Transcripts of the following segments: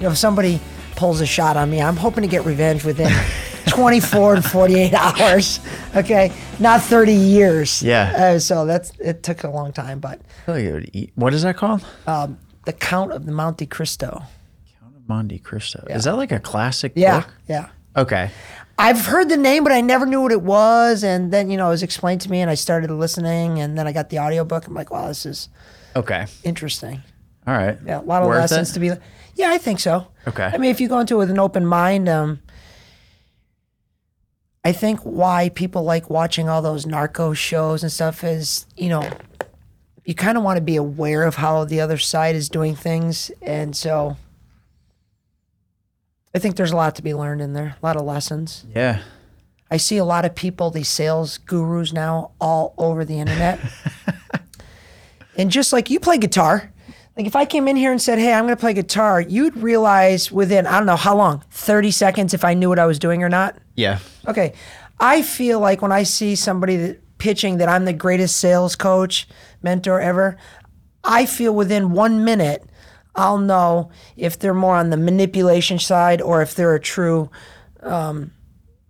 You know, if somebody pulls a shot on me, I'm hoping to get revenge within 24 to 48 hours. Okay, not 30 years. Yeah. Uh, so that's it took a long time, but I feel like it would eat. What is that called? um, the Count of the Monte Cristo. Count of Monte Cristo. Is that like a classic Yeah, book? yeah. Okay. I've heard the name, but I never knew what it was. And then, you know, it was explained to me and I started listening and then I got the audiobook. I'm like, wow, this is Okay. interesting. All right. Yeah, a lot of Worth lessons it? to be. Yeah, I think so. Okay. I mean, if you go into it with an open mind, um, I think why people like watching all those narco shows and stuff is, you know, you kind of want to be aware of how the other side is doing things, and so I think there's a lot to be learned in there, a lot of lessons. Yeah. I see a lot of people, these sales gurus now, all over the internet. and just like you play guitar, like if I came in here and said, Hey, I'm going to play guitar, you'd realize within, I don't know how long, 30 seconds if I knew what I was doing or not. Yeah. Okay. I feel like when I see somebody that, pitching that I'm the greatest sales coach, mentor ever, I feel within one minute, I'll know if they're more on the manipulation side or if they're a true um,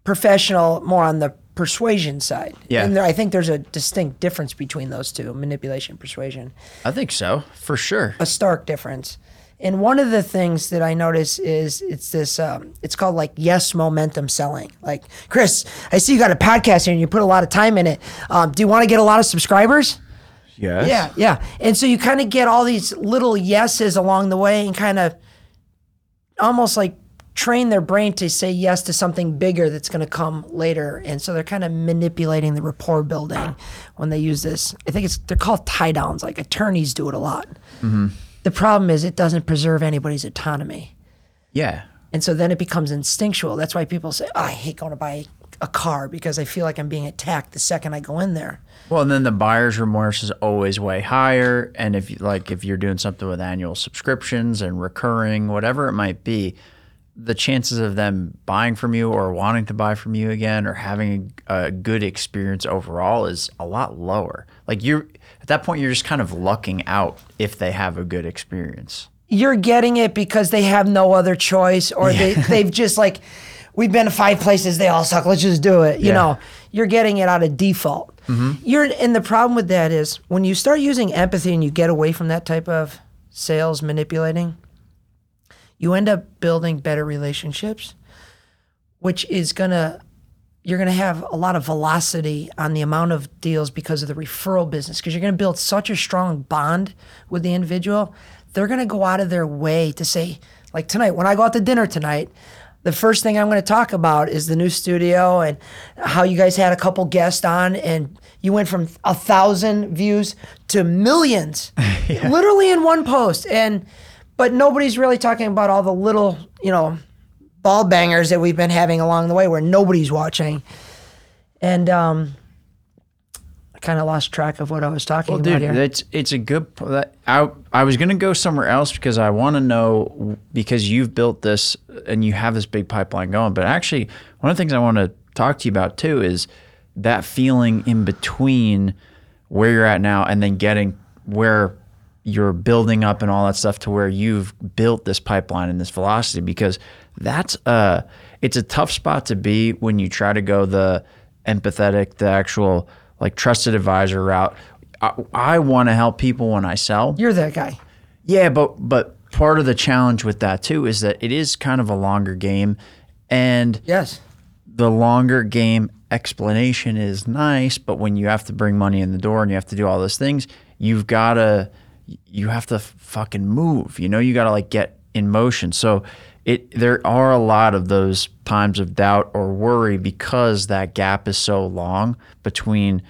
professional, more on the persuasion side. Yeah. And there, I think there's a distinct difference between those two manipulation, persuasion I think so, for sure. a stark difference. And one of the things that I notice is it's this, um, it's called like yes momentum selling. Like, Chris, I see you got a podcast here and you put a lot of time in it. Um, do you want to get a lot of subscribers? Yes. Yeah, yeah. And so you kind of get all these little yeses along the way and kind of almost like train their brain to say yes to something bigger that's going to come later. And so they're kind of manipulating the rapport building when they use this. I think it's they're called tie downs. Like attorneys do it a lot. Mm-hmm. The problem is it doesn't preserve anybody's autonomy. Yeah. And so then it becomes instinctual. That's why people say, oh, I hate going to buy a car because I feel like I'm being attacked the second I go in there. Well, and then the buyer's remorse is always way higher. And if you like, if you're doing something with annual subscriptions and recurring, whatever it might be, the chances of them buying from you or wanting to buy from you again or having a, a good experience overall is a lot lower. Like you're at that point, you're just kind of lucking out if they have a good experience. you're getting it because they have no other choice or they, they've just like we've been to five places they all suck let's just do it you Yeah. know you're getting it out of default mm-hmm. you're and the problem with that is when you start using empathy and you get away from that type of sales manipulating you end up building better relationships which is gonna you're going to have a lot of velocity on the amount of deals because of the referral business. Because you're going to build such a strong bond with the individual they're going to go out of their way to say like tonight when i go out to dinner tonight the first thing i'm going to talk about is the new studio and how you guys had a couple guests on and you went from a thousand views to millions literally in one post. And but nobody's really talking about all the little you know ball bangers that we've been having along the way where nobody's watching. And um, I kind of lost track of what I was talking Well, about dude, here. that's it's a good. That, I I was gonna go somewhere else because I want to know because you've built this and you have this big pipeline going. But actually, one of the things I want to talk to you about too is that feeling in between where you're at now and then getting where you're building up and all that stuff to where you've built this pipeline and this velocity because that's uh it's a tough spot to be when you try to go the empathetic the actual like trusted advisor route i, I want to help people when i sell You're that guy. yeah, but but part of the challenge with that too is that it is kind of a longer game, and Yes. the longer game explanation is nice. But when you have to bring money in the door and you have to do all those things, you've got to you have to fucking move. You know, you got to like get in motion. So it there are a lot of those times of doubt or worry because that gap is so long between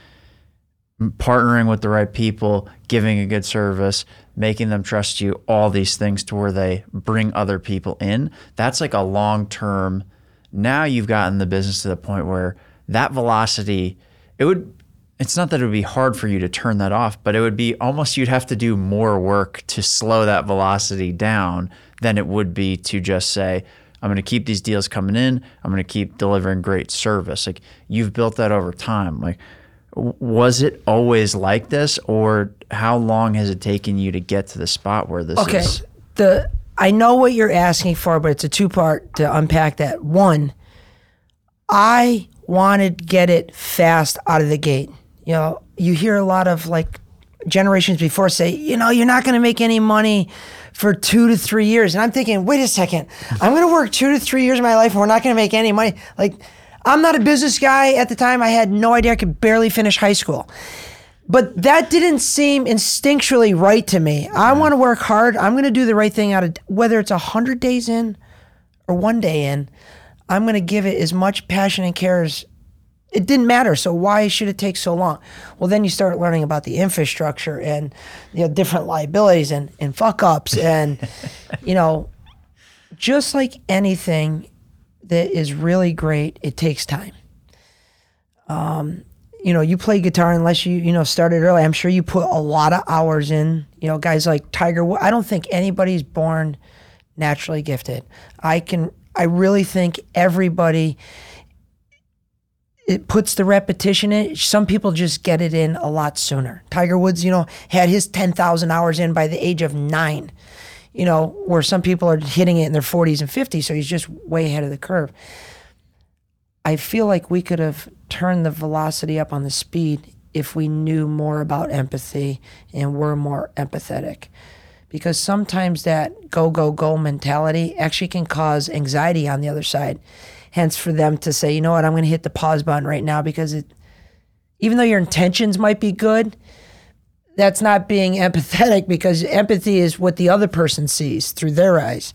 partnering with the right people, giving a good service, making them trust you, all these things to where they bring other people in. That's like a long term. Now you've gotten the business to the point where that velocity, it would, it's not that it would be hard for you to turn that off, but it would be almost you'd have to do more work to slow that velocity down than it would be to just say, I'm going to keep these deals coming in. I'm going to keep delivering great service. Like you've built that over time. Like, was it always like this, or how long has it taken you to get to the spot where this Okay. is? The I know what you're asking for, but it's a two part to unpack that. One, I wanted to get it fast out of the gate. You know, you hear a lot of like generations before say, you know, you're not going to make any money for two to three years. And I'm thinking, wait a second, I'm going to work two to three years of my life and we're not going to make any money. Like, I'm not a business guy at the time. I had no idea I could barely finish high school. But that didn't seem instinctually right to me. I want to work hard. I'm going to do the right thing out of whether it's 100 days in or one day in. I'm going to give it as much passion and care as it didn't matter. So why should it take so long? Well, then you start learning about the infrastructure and you know different liabilities and, and fuck ups and you know just like anything that is really great, it takes time. Um, you know, you play guitar unless you you know started early. I'm sure you put a lot of hours in. You know, guys like Tiger. I don't think anybody's born naturally gifted. I can. I really think everybody it puts the repetition in. Some people just get it in a lot sooner. Tiger Woods, you know, had his 10,000 hours in by the age of nine, you know, where some people are hitting it in their 40s and 50s. So he's just way ahead of the curve. I feel like we could have turned the velocity up on the speed if we knew more about empathy and were more empathetic. Because sometimes that go, go, go mentality actually can cause anxiety on the other side hence for them to say, you know what, I'm going to hit the pause button right now because it, even though your intentions might be good, that's not being empathetic because empathy is what the other person sees through their eyes.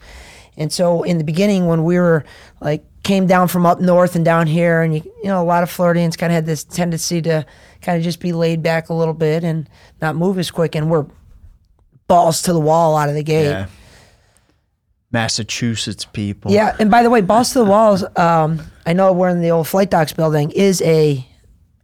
And so in the beginning, when we were like came down from up north and down here, and you, you know, a lot of Floridians kind of had this tendency to kind of just be laid back a little bit and not move as quick, and we're balls to the wall out of the gate. Yeah. Massachusetts people. Yeah, and by the way, balls to the walls. Um, I know we're in the old flight docks building is a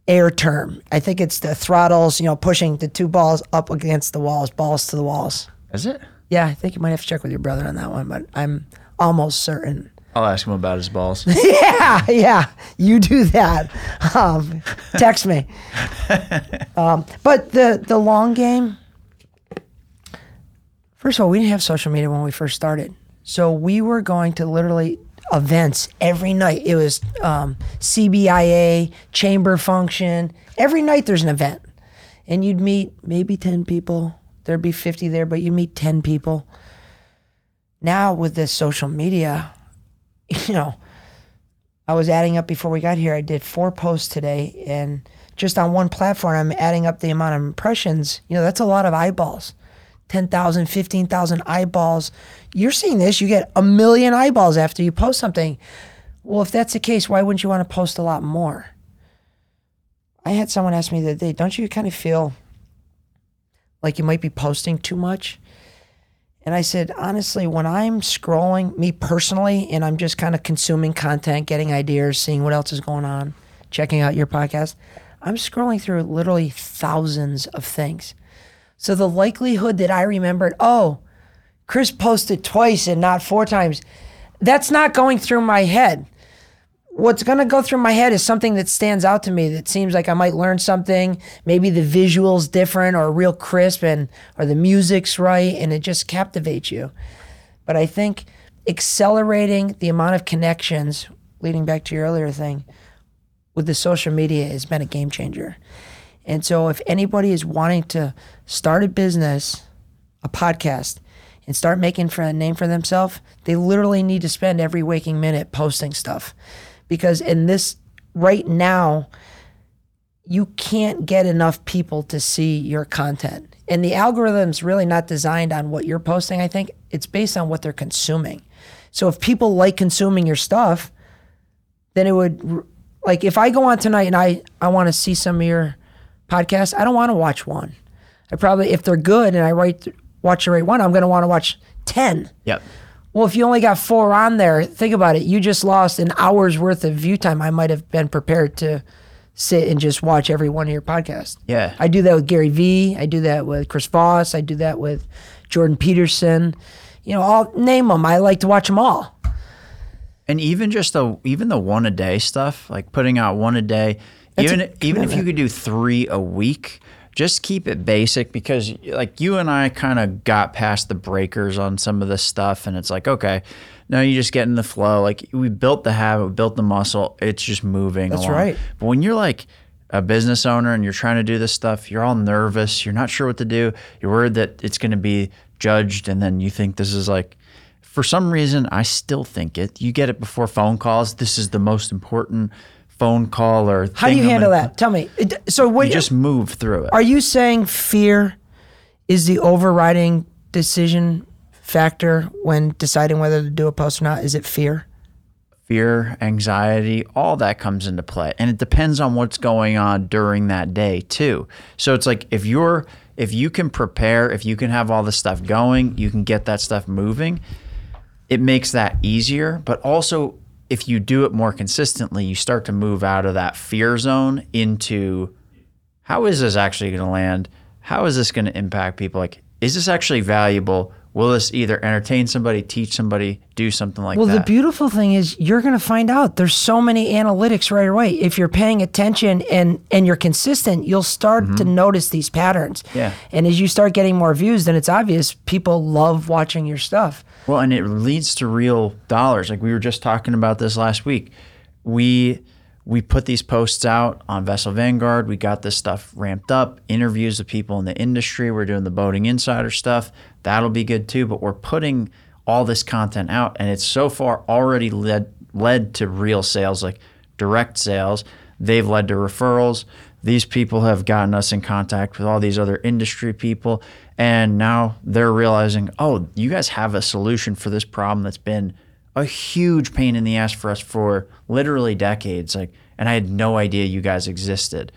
air term. I think it's the throttles, you know, pushing the two balls up against the walls, balls to the walls. Is it? Yeah, I think you might have to check with your brother on that one, but I'm almost certain. I'll ask him about his balls. yeah, yeah, you do that. Um, text me. Um, but the the long game. First of all, we didn't have social media when we first started. So we were going to literally events every night. It was um, CBIA, chamber function. Every night there's an event. And you'd meet maybe 10 people. There'd be 50 there, but you meet 10 people. Now with this social media, you know, I was adding up before we got here. I did four posts today, and just on one platform, I'm adding up the amount of impressions. You know, that's a lot of eyeballs. 10,000, 15,000 eyeballs. You're seeing this, you get a million eyeballs after you post something. Well, if that's the case, why wouldn't you want to post a lot more? I had someone ask me the other day, don't you kind of feel like you might be posting too much? And I said, honestly, when I'm scrolling, me personally, and I'm just kind of consuming content, getting ideas, seeing what else is going on, checking out your podcast, I'm scrolling through literally thousands of things. So the likelihood that I remembered, oh, Chris posted twice and not four times, that's not going through my head. What's going to go through my head is something that stands out to me that seems like I might learn something. Maybe the visual's different or real crisp and or the music's right and it just captivates you. But I think accelerating the amount of connections, leading back to your earlier thing, with the social media has been a game changer. And so, if anybody is wanting to start a business, a podcast, and start making for a name for themselves, they literally need to spend every waking minute posting stuff. Because in this right now, you can't get enough people to see your content. And the algorithm's really not designed on what you're posting, I think. It's based on what they're consuming. So if people like consuming your stuff, then it would like if I go on tonight and I I want to see some of your podcasts, I don't want to watch one. I probably if they're good and I write watch the right one, I'm going to want to watch 10. Yep. Well, if you only got 4 on there, think about it. You just lost an hour's worth of view time. I might have been prepared to sit and just watch every one of your podcasts. Yeah. I do that with Gary Vee. I do that with Chris Voss. I do that with Jordan Peterson. You know, I'll name them. I like to watch them all. And even just the even the one a day stuff, like putting out one a day, That's even a even if you could do three a week, just keep it basic because like you and I kind of got past the breakers on some of this stuff and it's like okay now you just get in the flow. Like we built the habit we built the muscle. It's just moving That's along. right. but when you're like a business owner and you're trying to do this stuff you're all nervous. You're not sure what to do. You're worried that it's going to be judged and then you think this is like for some reason I still think it. You get it before phone calls. This is the most important phone call or How do you handle that? Tell me. So what you just move through it are you saying fear is the overriding decision factor when deciding whether to do a post or not? Is it fear? fear, anxiety, all that comes into play. And it depends on what's going on during that day too. So it's like if you're if you can prepare, if you can have all this stuff going, you can get that stuff moving, it makes that easier, but also if you do it more consistently, you start to move out of that fear zone into how is this actually going to land? How is this going to impact people? Like, is this actually valuable? Will this either entertain somebody, teach somebody, do something like Well, that? Well, the beautiful thing is you're going to find out. There's so many analytics right away. If you're paying attention and and you're consistent, you'll start to notice these patterns. Mm-hmm. Yeah. And as you start getting more views, then it's obvious people love watching your stuff. Well, and it leads to real dollars. Like we were just talking about this last week. We we put these posts out on Vessel Vanguard. We got this stuff ramped up. Interviews of people in the industry. We're doing the boating insider stuff. That'll be good too. But we're putting all this content out, and it's so far already led led to real sales, like direct sales. They've led to referrals. These people have gotten us in contact with all these other industry people. And now they're realizing, oh, you guys have a solution for this problem that's been a huge pain in the ass for us for literally decades. Like, and I had no idea you guys existed.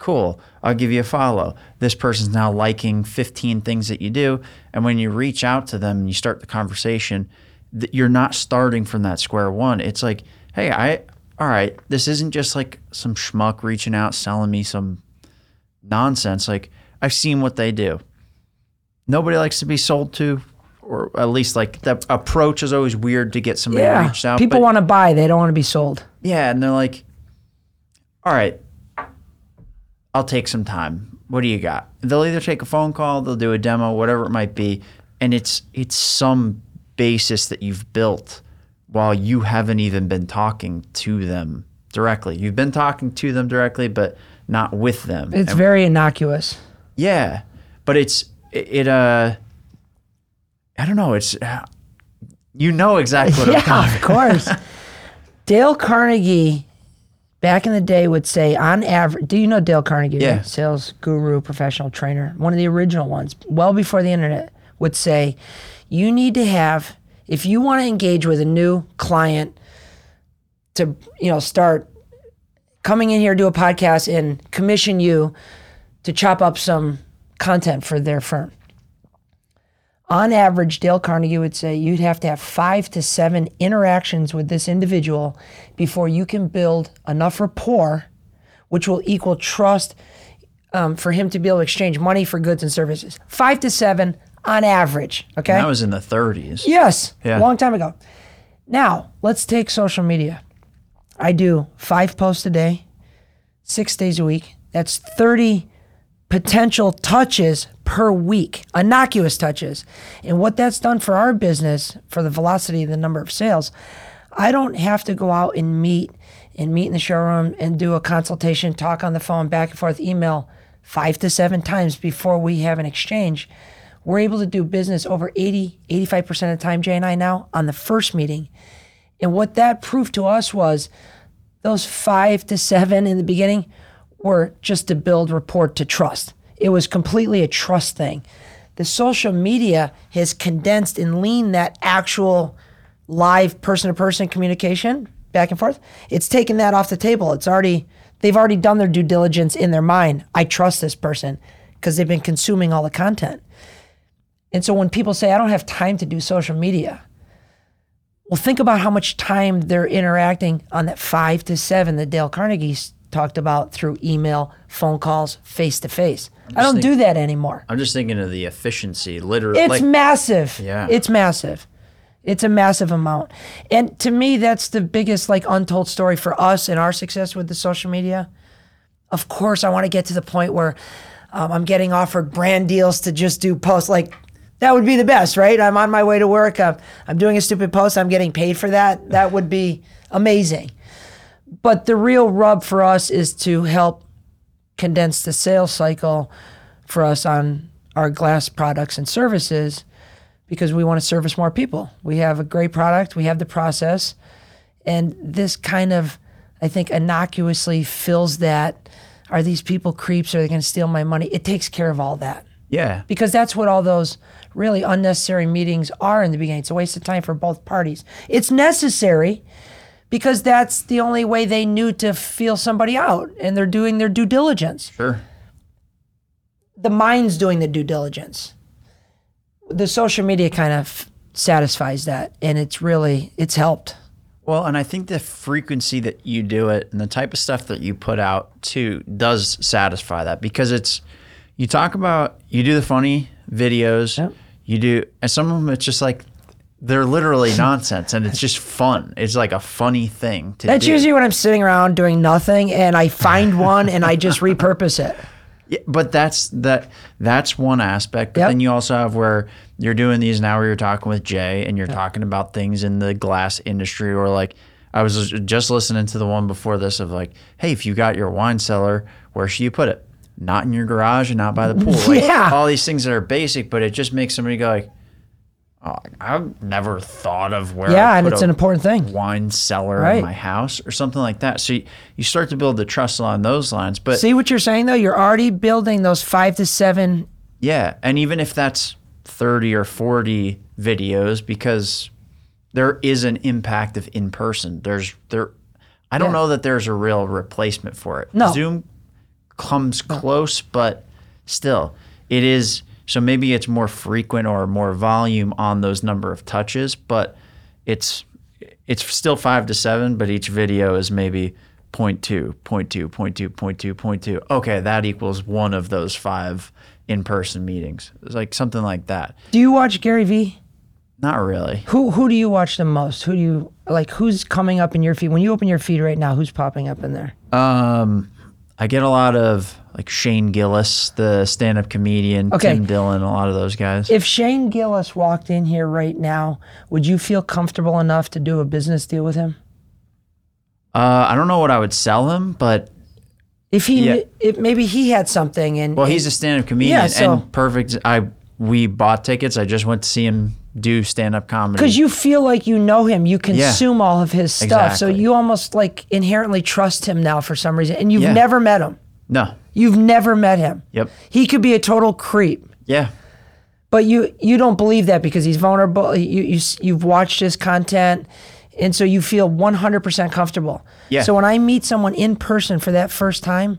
Cool. I'll give you a follow. This person's now liking 15 things that you do. And when you reach out to them and you start the conversation, th- you're not starting from that square one. It's like, hey, I, all right, this isn't just like some schmuck reaching out, selling me some nonsense. Like, I've seen what they do. Nobody likes to be sold to, or at least like the approach is always weird to get somebody Yeah. reached out. People want to buy, they don't want to be sold. yeah, and they're like, "All right, I'll take some time. What do you got?" They'll either take a phone call, they'll do a demo, whatever it might be, and it's it's some basis that you've built while you haven't even been talking to them directly. You've been talking to them directly, but not with them. It's And- very innocuous. yeah, but it's it, it uh I don't know, it's uh, you know exactly what I'm yeah, talking of course. Dale Carnegie, back in the day, would say on average. Do you know Dale Carnegie? Yeah. right? Sales guru, professional trainer, one of the original ones, well before the internet, would say, you need to have if you want to engage with a new client to you know start coming in here do a podcast and commission you to chop up some content for their firm on average, Dale Carnegie would say you'd have to have five to seven interactions with this individual before you can build enough rapport, which will equal trust um, for him to be able to exchange money for goods and services. Five to seven on average. Okay. That was in the 30s. Yes, Yeah. a long time ago. Now, let's take social media. I do five posts a day, six days a week. That's 30 potential touches per week, innocuous touches. And what that's done for our business, for the velocity of the number of sales, I don't have to go out and meet and meet in the showroom and do a consultation, talk on the phone, back and forth, email five to seven times before we have an exchange. We're able to do business over 80, 85% of the time, Jay and I now, on the first meeting. And what that proved to us was those five to seven in the beginning were just to build rapport to trust. It was completely a trust thing. The social media has condensed and leaned that actual live person to person communication back and forth. It's taken that off the table. It's already, they've already done their due diligence in their mind. I trust this person because they've been consuming all the content. And so when people say, I don't have time to do social media, well, think about how much time they're interacting on that five to seven that Dale Carnegie talked about through email, phone calls, face to face. I don't do that anymore. I'm just thinking of the efficiency, literally. It's like, massive. Yeah. It's massive. It's a massive amount. And to me, that's the biggest like untold story for us and our success with the social media. Of course, I want to get to the point where Um, I'm getting offered brand deals to just do posts. Like that would be the best, right? I'm on my way to work. I'm, I'm doing a stupid post. I'm getting paid for that. That would be amazing. But the real rub for us is to help condense the sales cycle for us on our glass products and services because we want to service more people. We have a great product, we have the process, and this kind of, I think, innocuously fills that. Are these people creeps? Are they going to steal my money? It takes care of all that Yeah. because that's what all those really unnecessary meetings are in the beginning. It's a waste of time for both parties. It's necessary because that's the only way they knew to feel somebody out and they're doing their due diligence. Sure. The mind's doing the due diligence. The social media kind of satisfies that and it's really it's helped. Well, and I think the frequency that you do it and the type of stuff that you put out too does satisfy that because it's you talk about you do the funny videos, Yep. you do and some of them it's just like they're literally nonsense and it's just fun. It's like a funny thing to That's do. usually when I'm sitting around doing nothing and I find one and I just repurpose it. Yeah, but that's that that's one aspect. But Yep. then you also have where you're doing these now where you're talking with Jay and you're talking about things in the glass industry or like I was just listening to the one before this of like, hey, if you got your wine cellar, where should you put it? Not in your garage and not by the pool. Like, Yeah. All these things that are basic, but it just makes somebody go like, oh, I've never thought of where. Yeah, I and it's an important thing. Wine cellar Right. in my house or something like that. So you, you start to build the trust along those lines. But See what you're saying though? You're already building those five to seven Yeah, and even if that's 30 or 40 videos because there is an impact of in person. There's there I don't Yeah. know that there's a real replacement for it. No. Zoom comes close, but still it is so maybe it's more frequent or more volume on those number of touches, but it's it's still 5 to 7, but each video is maybe 0.2, 0.2, 0.2, 0.2, 0.2. Okay, that equals one of those five in-person meetings. It's like something like that. Do you watch Gary Vee? Not really. Who who do you watch the most? Who do you like? Who's coming up in your feed? When you open your feed right now, who's popping up in there? Um, I get a lot of like Shane Gillis, the stand-up comedian, Okay. Tim Dillon, a lot of those guys. If Shane Gillis walked in here right now, would you feel comfortable enough to do a business deal with him? Uh, I don't know what I would sell him, but If he, Yeah. if maybe he had something, and well, he's a stand-up comedian Yeah, so- and perfect. I we bought tickets. I just went to see him do stand-up comedy. because you feel like you know him, you consume all of his stuff, so you almost like inherently trust him now for some reason, and you've Yeah. never met him. no, You've never met him. Yep. He could be a total creep. yeah, but you you don't believe that because he's vulnerable. You you you've watched his content, and so you feel one hundred percent comfortable. Yeah. So when I meet someone in person for that first time,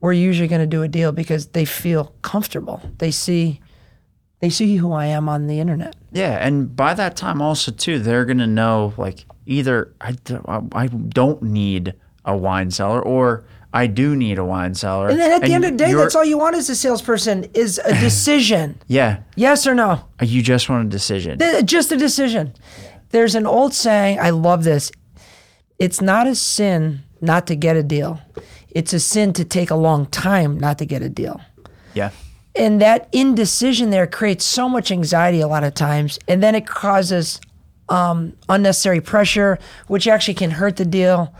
we're usually going to do a deal because they feel comfortable. They see, they see who I am on the internet. Yeah. And by that time, also too, they're gonna know like either I don't, I don't need a wine cellar or I do need a wine cellar. And then at the end of the day, that's all you want as a salesperson is a decision. Yeah, yes or no. Uh, you just want a decision. Th- Just a decision. There's an old saying, I love this. It's not a sin not to get a deal. It's a sin to take a long time not to get a deal. Yeah. And that indecision there creates so much anxiety a lot of times. And then it causes um, unnecessary pressure, which actually can hurt the deal.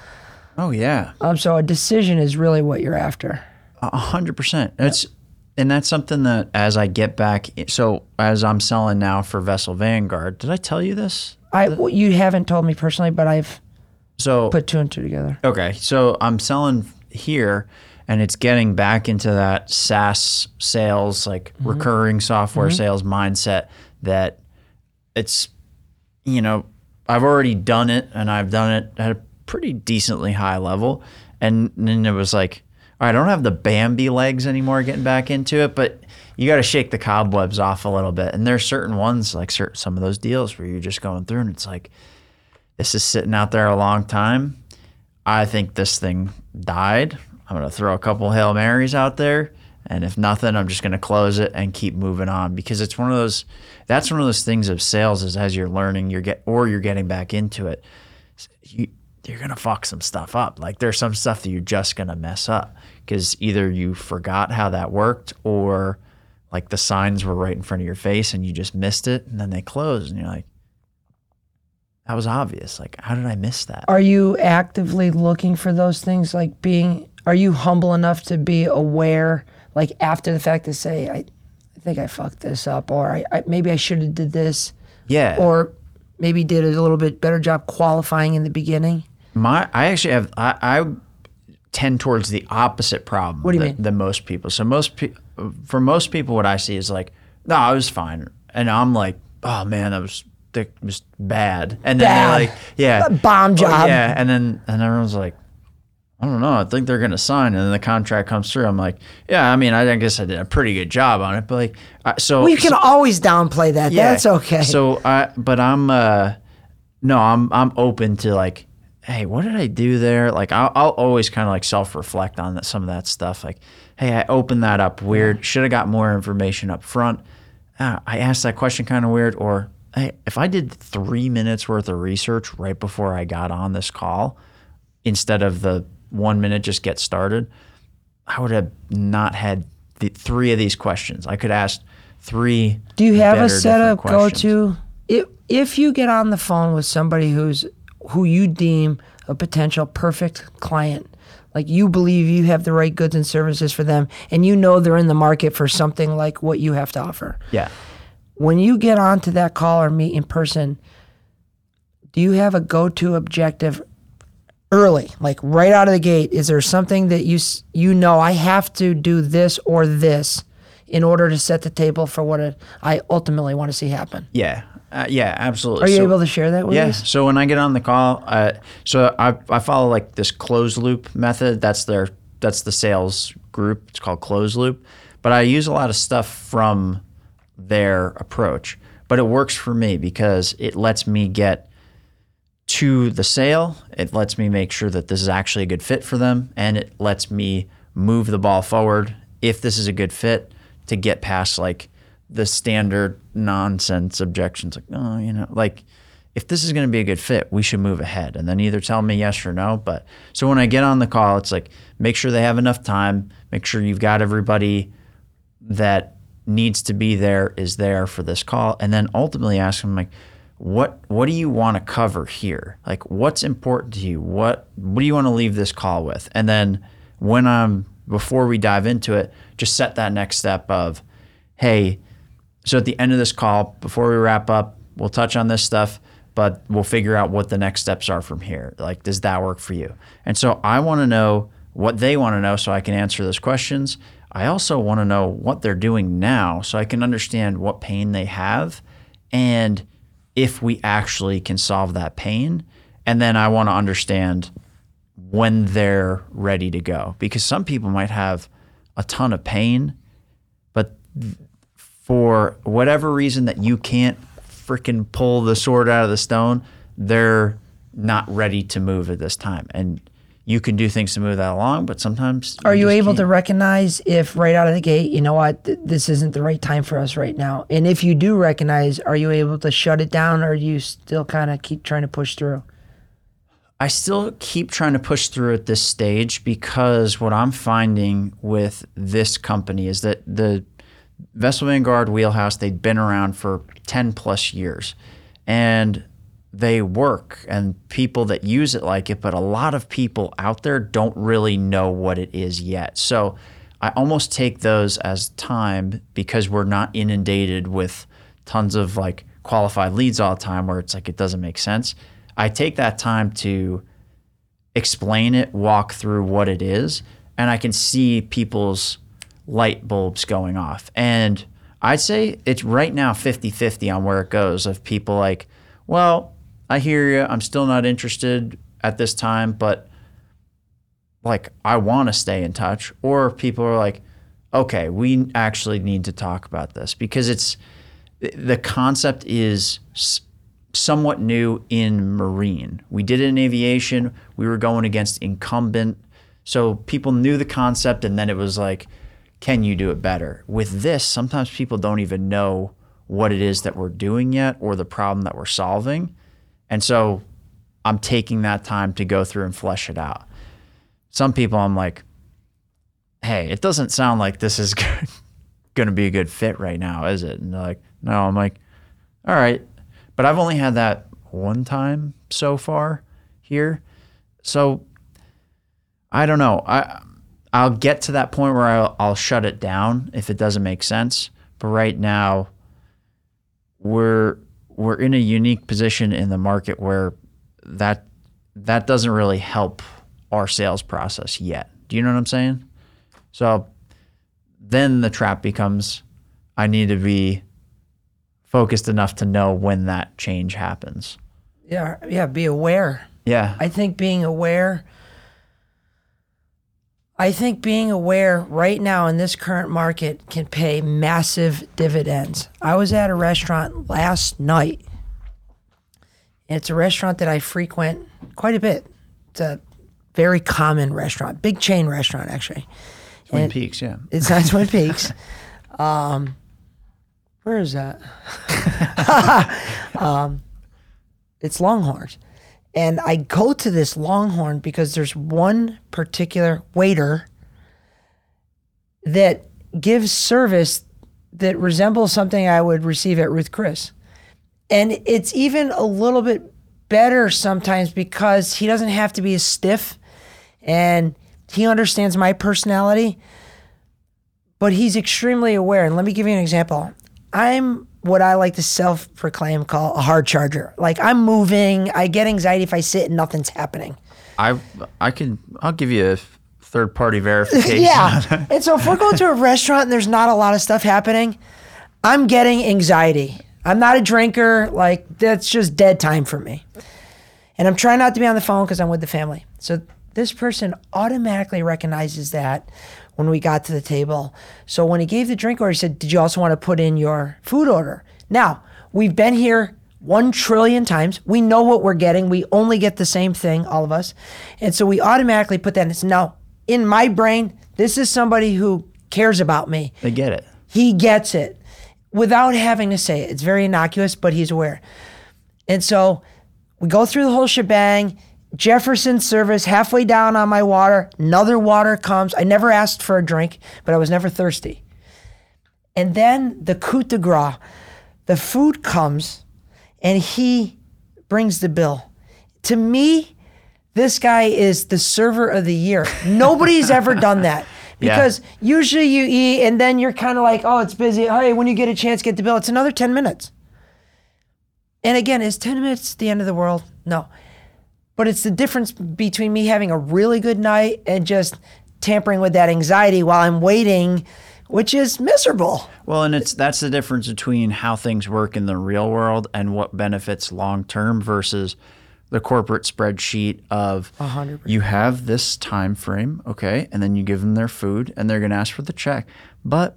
Oh yeah. Um, so a decision is really what you're after. A hundred percent. That's and that's something that as I get back, so as I'm selling now for Vessel Vanguard, did I tell you this? I, well, you haven't told me personally, but I've So put two and two together. okay, so I'm selling here, and it's getting back into that SaaS sales, like mm-hmm. recurring software mm-hmm. sales mindset. That it's, you know, I've already done it, and I've done it at a pretty decently high level, and then it was like. I don't have the Bambi legs anymore getting back into it, but you got to shake the cobwebs off a little bit. And there's certain ones, like certain, some of those deals where you're just going through and it's like, this is sitting out there a long time. I think this thing died. I'm going to throw a couple Hail Marys out there. And if nothing, I'm just going to close it and keep moving on because it's one of those, that's one of those things of sales is as you're learning, you're get, or you're getting back into it, you, you're going to fuck some stuff up. Like there's some stuff that you're just going to mess up because either you forgot how that worked or like the signs were right in front of your face and you just missed it and then they closed and you're like that was obvious like how did i miss that Are you actively looking for those things? Like being, are you humble enough to be aware, like after the fact, to say, I, I think I fucked this up, or I, I maybe I should have did this, yeah or maybe did a little bit better job qualifying in the beginning. My, I actually have, I, I tend towards the opposite problem. What do you than, mean? Than most people. So most, pe- for most people, what I see is like, no, I was fine, and I'm like, oh man, that was that was bad, and then Bad. they're like, yeah, bomb Oh, job. yeah, and then and everyone's like. I don't know. I think they're going to sign, and then the contract comes through. I'm like, yeah. I mean, I guess I did a pretty good job on it, but like, I, so Well, you can so- always downplay that. That's okay. so I, but I'm, uh, no, I'm, I'm open to like, hey, what did I do there? Like, I'll, I'll always kind of like self reflect on that, some of that stuff. Like, hey, I opened that up weird. Should have got more information up front. Ah, I asked that question kind of weird. Or hey, if I did three minutes worth of research right before I got on this call, instead of the one minute just get started, I would have not had the three of these questions. I could ask three. Do you have a better, set different of go to? If if you get on the phone with somebody who's who you deem a potential perfect client, like you believe you have the right goods and services for them, and you know they're in the market for something like what you have to offer. Yeah. When you get onto that call or meet in person, do you have a go to objective early, like right out of the gate? Is there something that you you know I have to do this or this in order to set the table for what it, I ultimately want to see happen? Yeah. Uh, yeah, absolutely. Are you So- able to share that with Yeah. us? Yeah. So when I get on the call, uh, so I, I follow like this closed loop method. That's their that's the sales group. It's called closed loop. But I use a lot of stuff from their approach. But it works for me because it lets me get to the sale. It lets me make sure that this is actually a good fit for them, and it lets me move the ball forward if this is a good fit to get past like the standard nonsense objections. Like, oh, you know, like if this is going to be a good fit, we should move ahead, and then either tell me yes or no. But so when I get on the call, it's like make sure they have enough time, make sure you've got everybody that needs to be there is there for this call and then ultimately ask them like what what do you want to cover here? Like what's important to you? What what do you want to leave this call with? And then when i'm before we dive into it just set that next step of hey so at the end of this call before we wrap up we'll touch on this stuff but we'll figure out what the next steps are from here. Like does that work for you? And so i want to know what they want to know so i can answer those questions. I also want to know what they're doing now so i can understand what pain they have and if we actually can solve that pain and then i want to understand when they're ready to go because some people might have a ton of pain but for whatever reason that you can't freaking pull the sword out of the stone, they're not ready to move at this time. And you can do things to move that along, but sometimes Are you just able to can't. recognize if right out of the gate, you know what, th- this isn't the right time for us right now? And if you do recognize, are you able to shut it down or do you still kind of keep trying to push through? I still keep trying to push through at this stage because what I'm finding with this company is that the Vessel Vanguard Wheelhouse, they've been around for 10 plus years and they work and people that use it like it, but a lot of people out there don't really know what it is yet. So I almost take those as time because we're not inundated with tons of like qualified leads all the time where it's like it doesn't make sense. I take that time to explain it, walk through what it is, and I can see people's light bulbs going off. And I'd say it's right now 50 50 on where it goes of people like, well, I hear you. I'm still not interested at this time, but like I want to stay in touch. Or people are like, okay, we actually need to talk about this because it's the concept is somewhat new in marine. We did it in aviation. We were going against incumbent. So people knew the concept and then it was like, can you do it better? With this, sometimes people don't even know what it is that we're doing yet or the problem that we're solving. And so I'm taking that time to go through and flesh it out. Some people I'm like, hey, it doesn't sound like this is going to be a good fit right now, is it? And they're like, no. I'm like, all right. But I've only had that one time so far here. So I don't know. I I'll get to that point where I'll, I'll shut it down if it doesn't make sense. But right now, we're we're in a unique position in the market where that that doesn't really help our sales process yet. Do you know what I'm saying? So then the trap becomes I need to be focused enough to know when that change happens. Yeah, yeah, be aware. Yeah. I think being aware I think being aware right now in this current market can pay massive dividends. I was at a restaurant last night. And it's a restaurant that I frequent quite a bit. It's a very common restaurant, big chain restaurant actually. Twin And Peaks, yeah. It's not Twin Peaks. Um, where is that? um, it's Longhorns. And I go to this Longhorn because there's one particular waiter that gives service that resembles something I would receive at Ruth Chris. And it's even a little bit better sometimes because he doesn't have to be as stiff and he understands my personality, but he's extremely aware. And let me give you an example. I'm what I like to self proclaim call a hard charger. Like I'm moving, I get anxiety if I sit and nothing's happening. I I can I'll give you a third party verification. Yeah. and so if we're going to a restaurant and there's not a lot of stuff happening, I'm getting anxiety. I'm not a drinker. Like that's just dead time for me. And I'm trying not to be on the phone because I'm with the family. So this person automatically recognizes that when we got to the table. So when he gave the drink order, he said, Did you also want to put in your food order? Now, we've been here one trillion times. We know what we're getting. We only get the same thing, all of us. And so we automatically put that in. It's no, in my brain, this is somebody who cares about me. They get it. He gets it without having to say it. It's very innocuous, but he's aware. And so we go through the whole shebang. Jefferson service, halfway down on my water, another water comes. I never asked for a drink, but I was never thirsty. And then the coup de grace, the food comes and he brings the bill. To me, this guy is the server of the year. Nobody's ever done that. Yeah. Because usually you eat and then you're kind of like, oh, it's busy. Hey, when you get a chance, get the bill. It's another 10 minutes. And again, is 10 minutes the end of the world? No. But it's the difference between me having a really good night and just tampering with that anxiety while I'm waiting, which is miserable. Well, and it's that's the difference between how things work in the real world and what benefits long term versus the corporate spreadsheet of 100%. you have this time frame, okay, and then you give them their food and they're going to ask for the check, but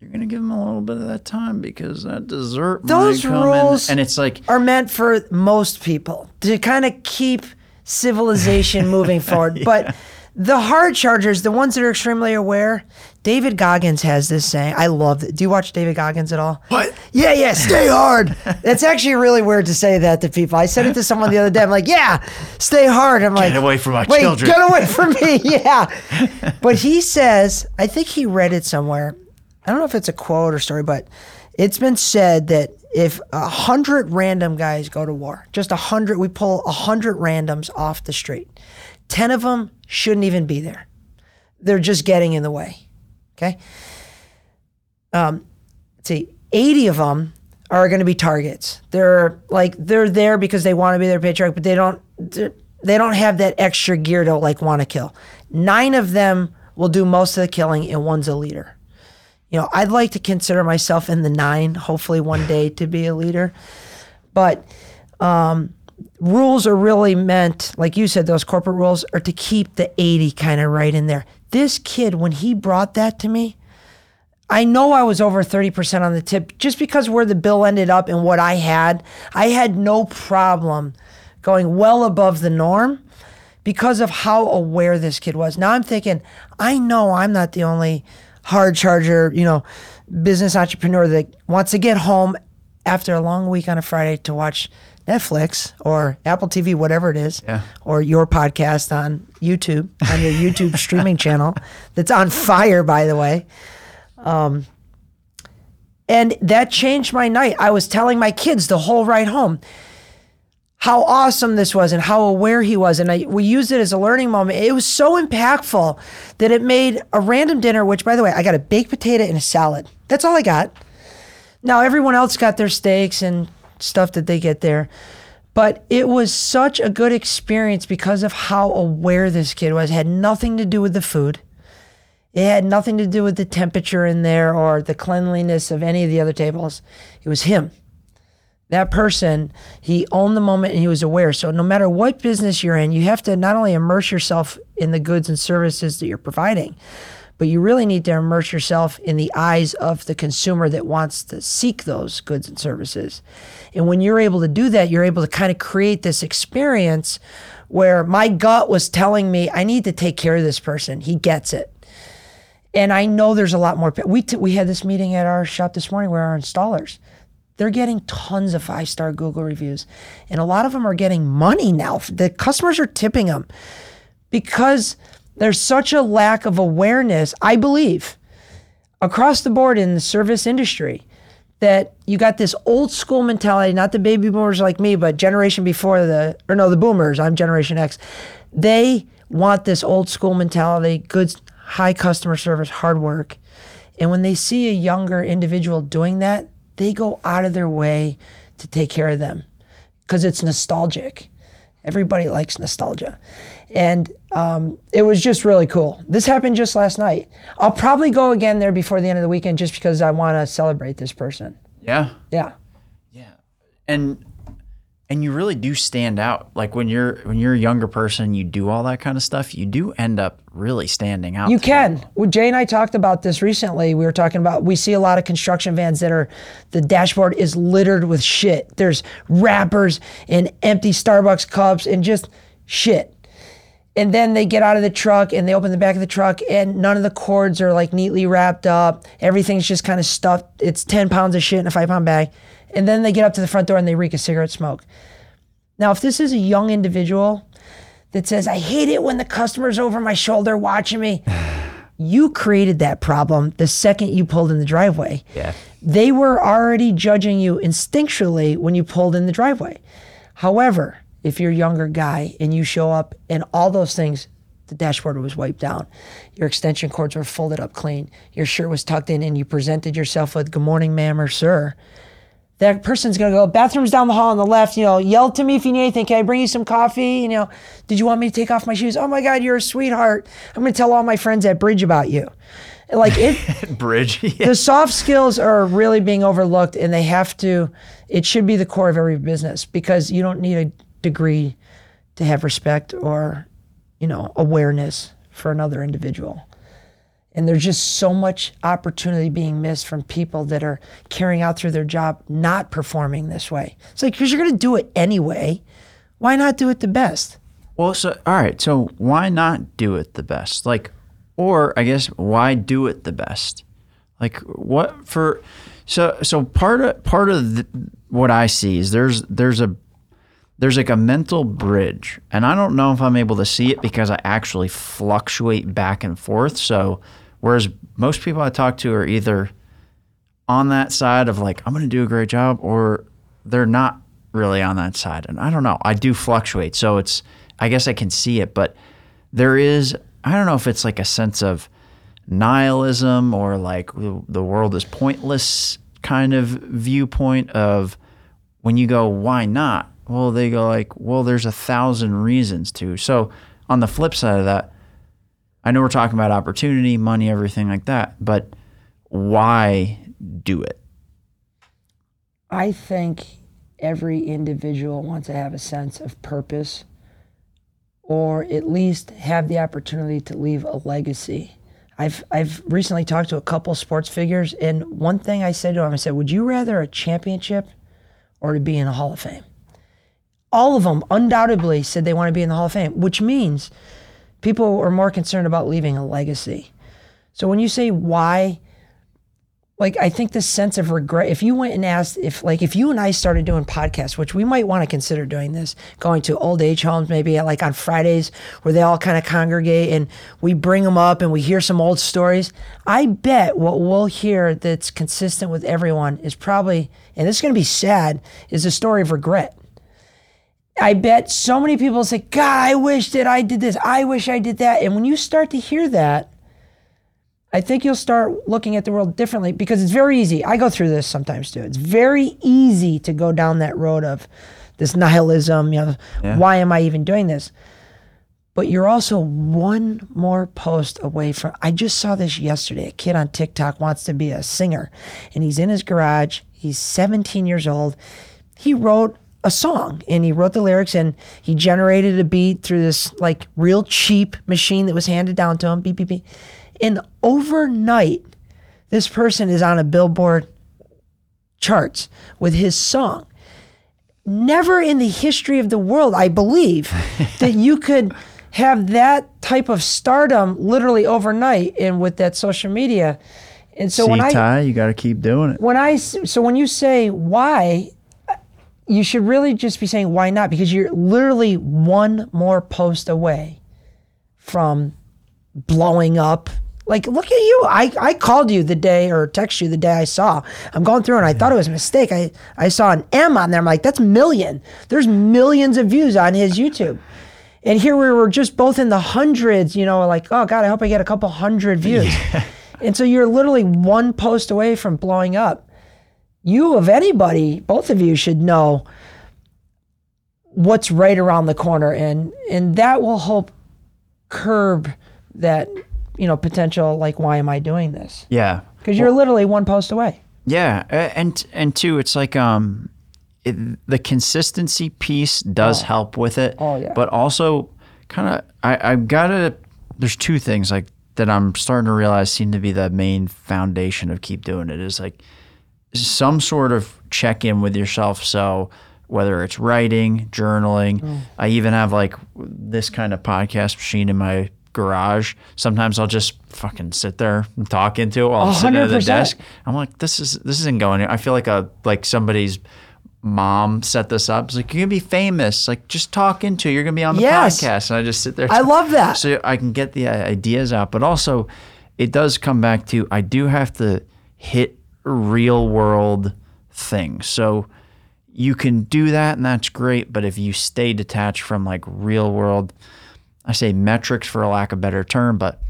you're going to give them a little bit of that time because that dessert Those might come rules in, and it's like are meant for most people to kind of keep civilization moving forward. But the hard chargers, the ones that are extremely aware, David Goggins has this saying. I love it. Do you watch David Goggins at all? What? Yeah, yeah, stay hard. It's actually really weird to say that to people. I said it to someone the other day. I'm like, yeah, stay hard. I'm like, get away from my Wait, children." Get away from me. Yeah. But he says, I think he read it somewhere. I don't know if it's a quote or story, but it's been said that if a hundred random guys go to war, just a hundred, we pull a hundred randoms off the street. Ten of them shouldn't even be there. They're just getting in the way. Okay. Um, see, 80 of them are going to be targets. They're like they're there because they want to be their patriarch, but they don't they don't have that extra gear to like want to kill. Nine of them will do most of the killing, and one's a leader. You know, I'd like to consider myself in the nine, hopefully one day to be a leader. But um, rules are really meant, like you said, those corporate rules are to keep the 80 kind of right in there. This kid, when he brought that to me, I know I was over 30% on the tip just because where the bill ended up and what I had. I had no problem going well above the norm because of how aware this kid was. Now I'm thinking, I know I'm not the only hard charger, you know, business entrepreneur that wants to get home after a long week on a Friday to watch Netflix or Apple TV, whatever it is, Yeah. or your podcast on YouTube, on your YouTube streaming channel that's on fire, by the way. Um, and that changed my night. I was telling my kids the whole ride home how awesome this was and how aware he was. And I, we used it as a learning moment. It was so impactful that it made a random dinner, which, by the way, I got a baked potato and a salad. That's all I got. Now, everyone else got their steaks and stuff that they get there. But it was such a good experience because of how aware this kid was. It had nothing to do with the food. It had nothing to do with the temperature in there or the cleanliness of any of the other tables. It was him that person, he owned the moment and he was aware. So no matter what business you're in, you have to not only immerse yourself in the goods and services that you're providing, but you really need to immerse yourself in the eyes of the consumer that wants to seek those goods and services. And when you're able to do that, you're able to kind of create this experience where my gut was telling me, I need to take care of this person. He gets it. And I know there's a lot more. We, t- we had this meeting at our shop this morning where our installers, they're getting tons of five star Google reviews. And a lot of them are getting money now. The customers are tipping them because there's such a lack of awareness, I believe, across the board in the service industry that you got this old school mentality, not the baby boomers like me, but generation before the, or no, the boomers, I'm Generation X. They want this old school mentality, good, high customer service, hard work. And when they see a younger individual doing that, they go out of their way to take care of them because it's nostalgic. Everybody likes nostalgia. And um, it was just really cool. This happened just last night. I'll probably go again there before the end of the weekend just because I want to celebrate this person. Yeah. Yeah. Yeah. And and you really do stand out. Like when you're when you're a younger person, you do all that kind of stuff, you do end up really standing out. You can. Well, Jay and I talked about this recently. We were talking about we see a lot of construction vans that are the dashboard is littered with shit. There's wrappers and empty Starbucks cups and just shit. And then they get out of the truck and they open the back of the truck and none of the cords are like neatly wrapped up. Everything's just kind of stuffed. It's 10 pounds of shit in a five pound bag. And then they get up to the front door and they reek of cigarette smoke. Now, if this is a young individual that says, I hate it when the customer's over my shoulder watching me, you created that problem the second you pulled in the driveway. Yeah. They were already judging you instinctually when you pulled in the driveway. However, if you're a younger guy and you show up and all those things, the dashboard was wiped down, your extension cords were folded up clean, your shirt was tucked in, and you presented yourself with "Good morning, ma'am" or "sir," that person's gonna go, "Bathroom's down the hall on the left." You know, yell to me if you need anything. Can I bring you some coffee? You know, did you want me to take off my shoes? Oh my God, you're a sweetheart. I'm gonna tell all my friends at Bridge about you. Like it. Bridge. yeah. the soft skills are really being overlooked and they have to it should be the core of every business because you don't need a degree to have respect or you know awareness for another individual and there's just so much opportunity being missed from people that are carrying out through their job not performing this way it's like because you're going to do it anyway why not do it the best Well, so all right, so why not do it the best? Like, or I guess why do it the best? Like, what for? So, so part of part of the, what I see is there's there's a there's like a mental bridge, and I don't know if I'm able to see it because I actually fluctuate back and forth. So, whereas most people I talk to are either on that side of like I'm going to do a great job, or they're not really on that side. And I don't know. I do fluctuate, so it's I guess I can see it, but there is I don't know if it's like a sense of nihilism or like the world is pointless kind of viewpoint of when you go why not well they go like well there's a thousand reasons to so on the flip side of that i know we're talking about opportunity money everything like that but why do it I think every individual wants to have a sense of purpose or at least have the opportunity to leave a legacy. I've I've recently talked to a couple sports figures and one thing I said to them I said, "Would you rather a championship or to be in the Hall of Fame?" All of them undoubtedly said they want to be in the Hall of Fame, which means people are more concerned about leaving a legacy. So when you say why like I think this sense of regret. If you went and asked, if like if you and I started doing podcasts, which we might want to consider doing this, going to old age homes maybe like on Fridays where they all kind of congregate and we bring them up and we hear some old stories. I bet what we'll hear that's consistent with everyone is probably, and this is going to be sad, is a story of regret. I bet so many people say, God, I wish that I did this. I wish I did that. And when you start to hear that, I think you'll start looking at the world differently because it's very easy. I go through this sometimes too. It's very easy to go down that road of this nihilism, you know, Yeah. why am I even doing this? But you're also one more post away from. I just saw this yesterday. A kid on TikTok wants to be a singer, and he's in his garage. He's 17 years old. He wrote a song and he wrote the lyrics and he generated a beat through this like real cheap machine that was handed down to him. Beep, beep, beep. And overnight, this person is on a billboard charts with his song. Never in the history of the world, I believe, that you could have that type of stardom literally overnight and with that social media. And so See, when I Ty, you got to keep doing it. When I so when you say why, you should really just be saying why not because you're literally one more post away from blowing up. Like, look at you. I, I called you the day or text you the day I saw. I'm going through and I thought it was a mistake. I, I saw an M on there. I'm like, that's million. There's millions of views on his YouTube. And here we were just both in the hundreds, you know, like, oh God, I hope I get a couple hundred views. and so you're literally one post away from blowing up. You, of anybody, both of you should know what's right around the corner. And, and that will help curb that, you know, potential, like, why am I doing this? Yeah. Because you're literally one post away. Yeah, and and two, it's like um, it, the consistency piece does help with it. Oh, yeah. But also, kind of, I I've got to. There's two things like that I'm starting to realize seem to be the main foundation of keep doing it is like some sort of check in with yourself. So whether it's writing, journaling, Mm. I even have like this kind of podcast machine in my garage. Sometimes I'll just fucking sit there and talk into it while I'm sitting at the desk. I'm like, this is this isn't going. I feel like a like somebody's mom set this up. It's like you're gonna be famous. Like just talk into. it. You're gonna be on the Yes. podcast, and I just sit there. I love that. So I can get the ideas out, but also it does come back to I do have to hit real world things. So you can do that, and that's great. But if you stay detached from like real world, I say metrics for a lack of better term, but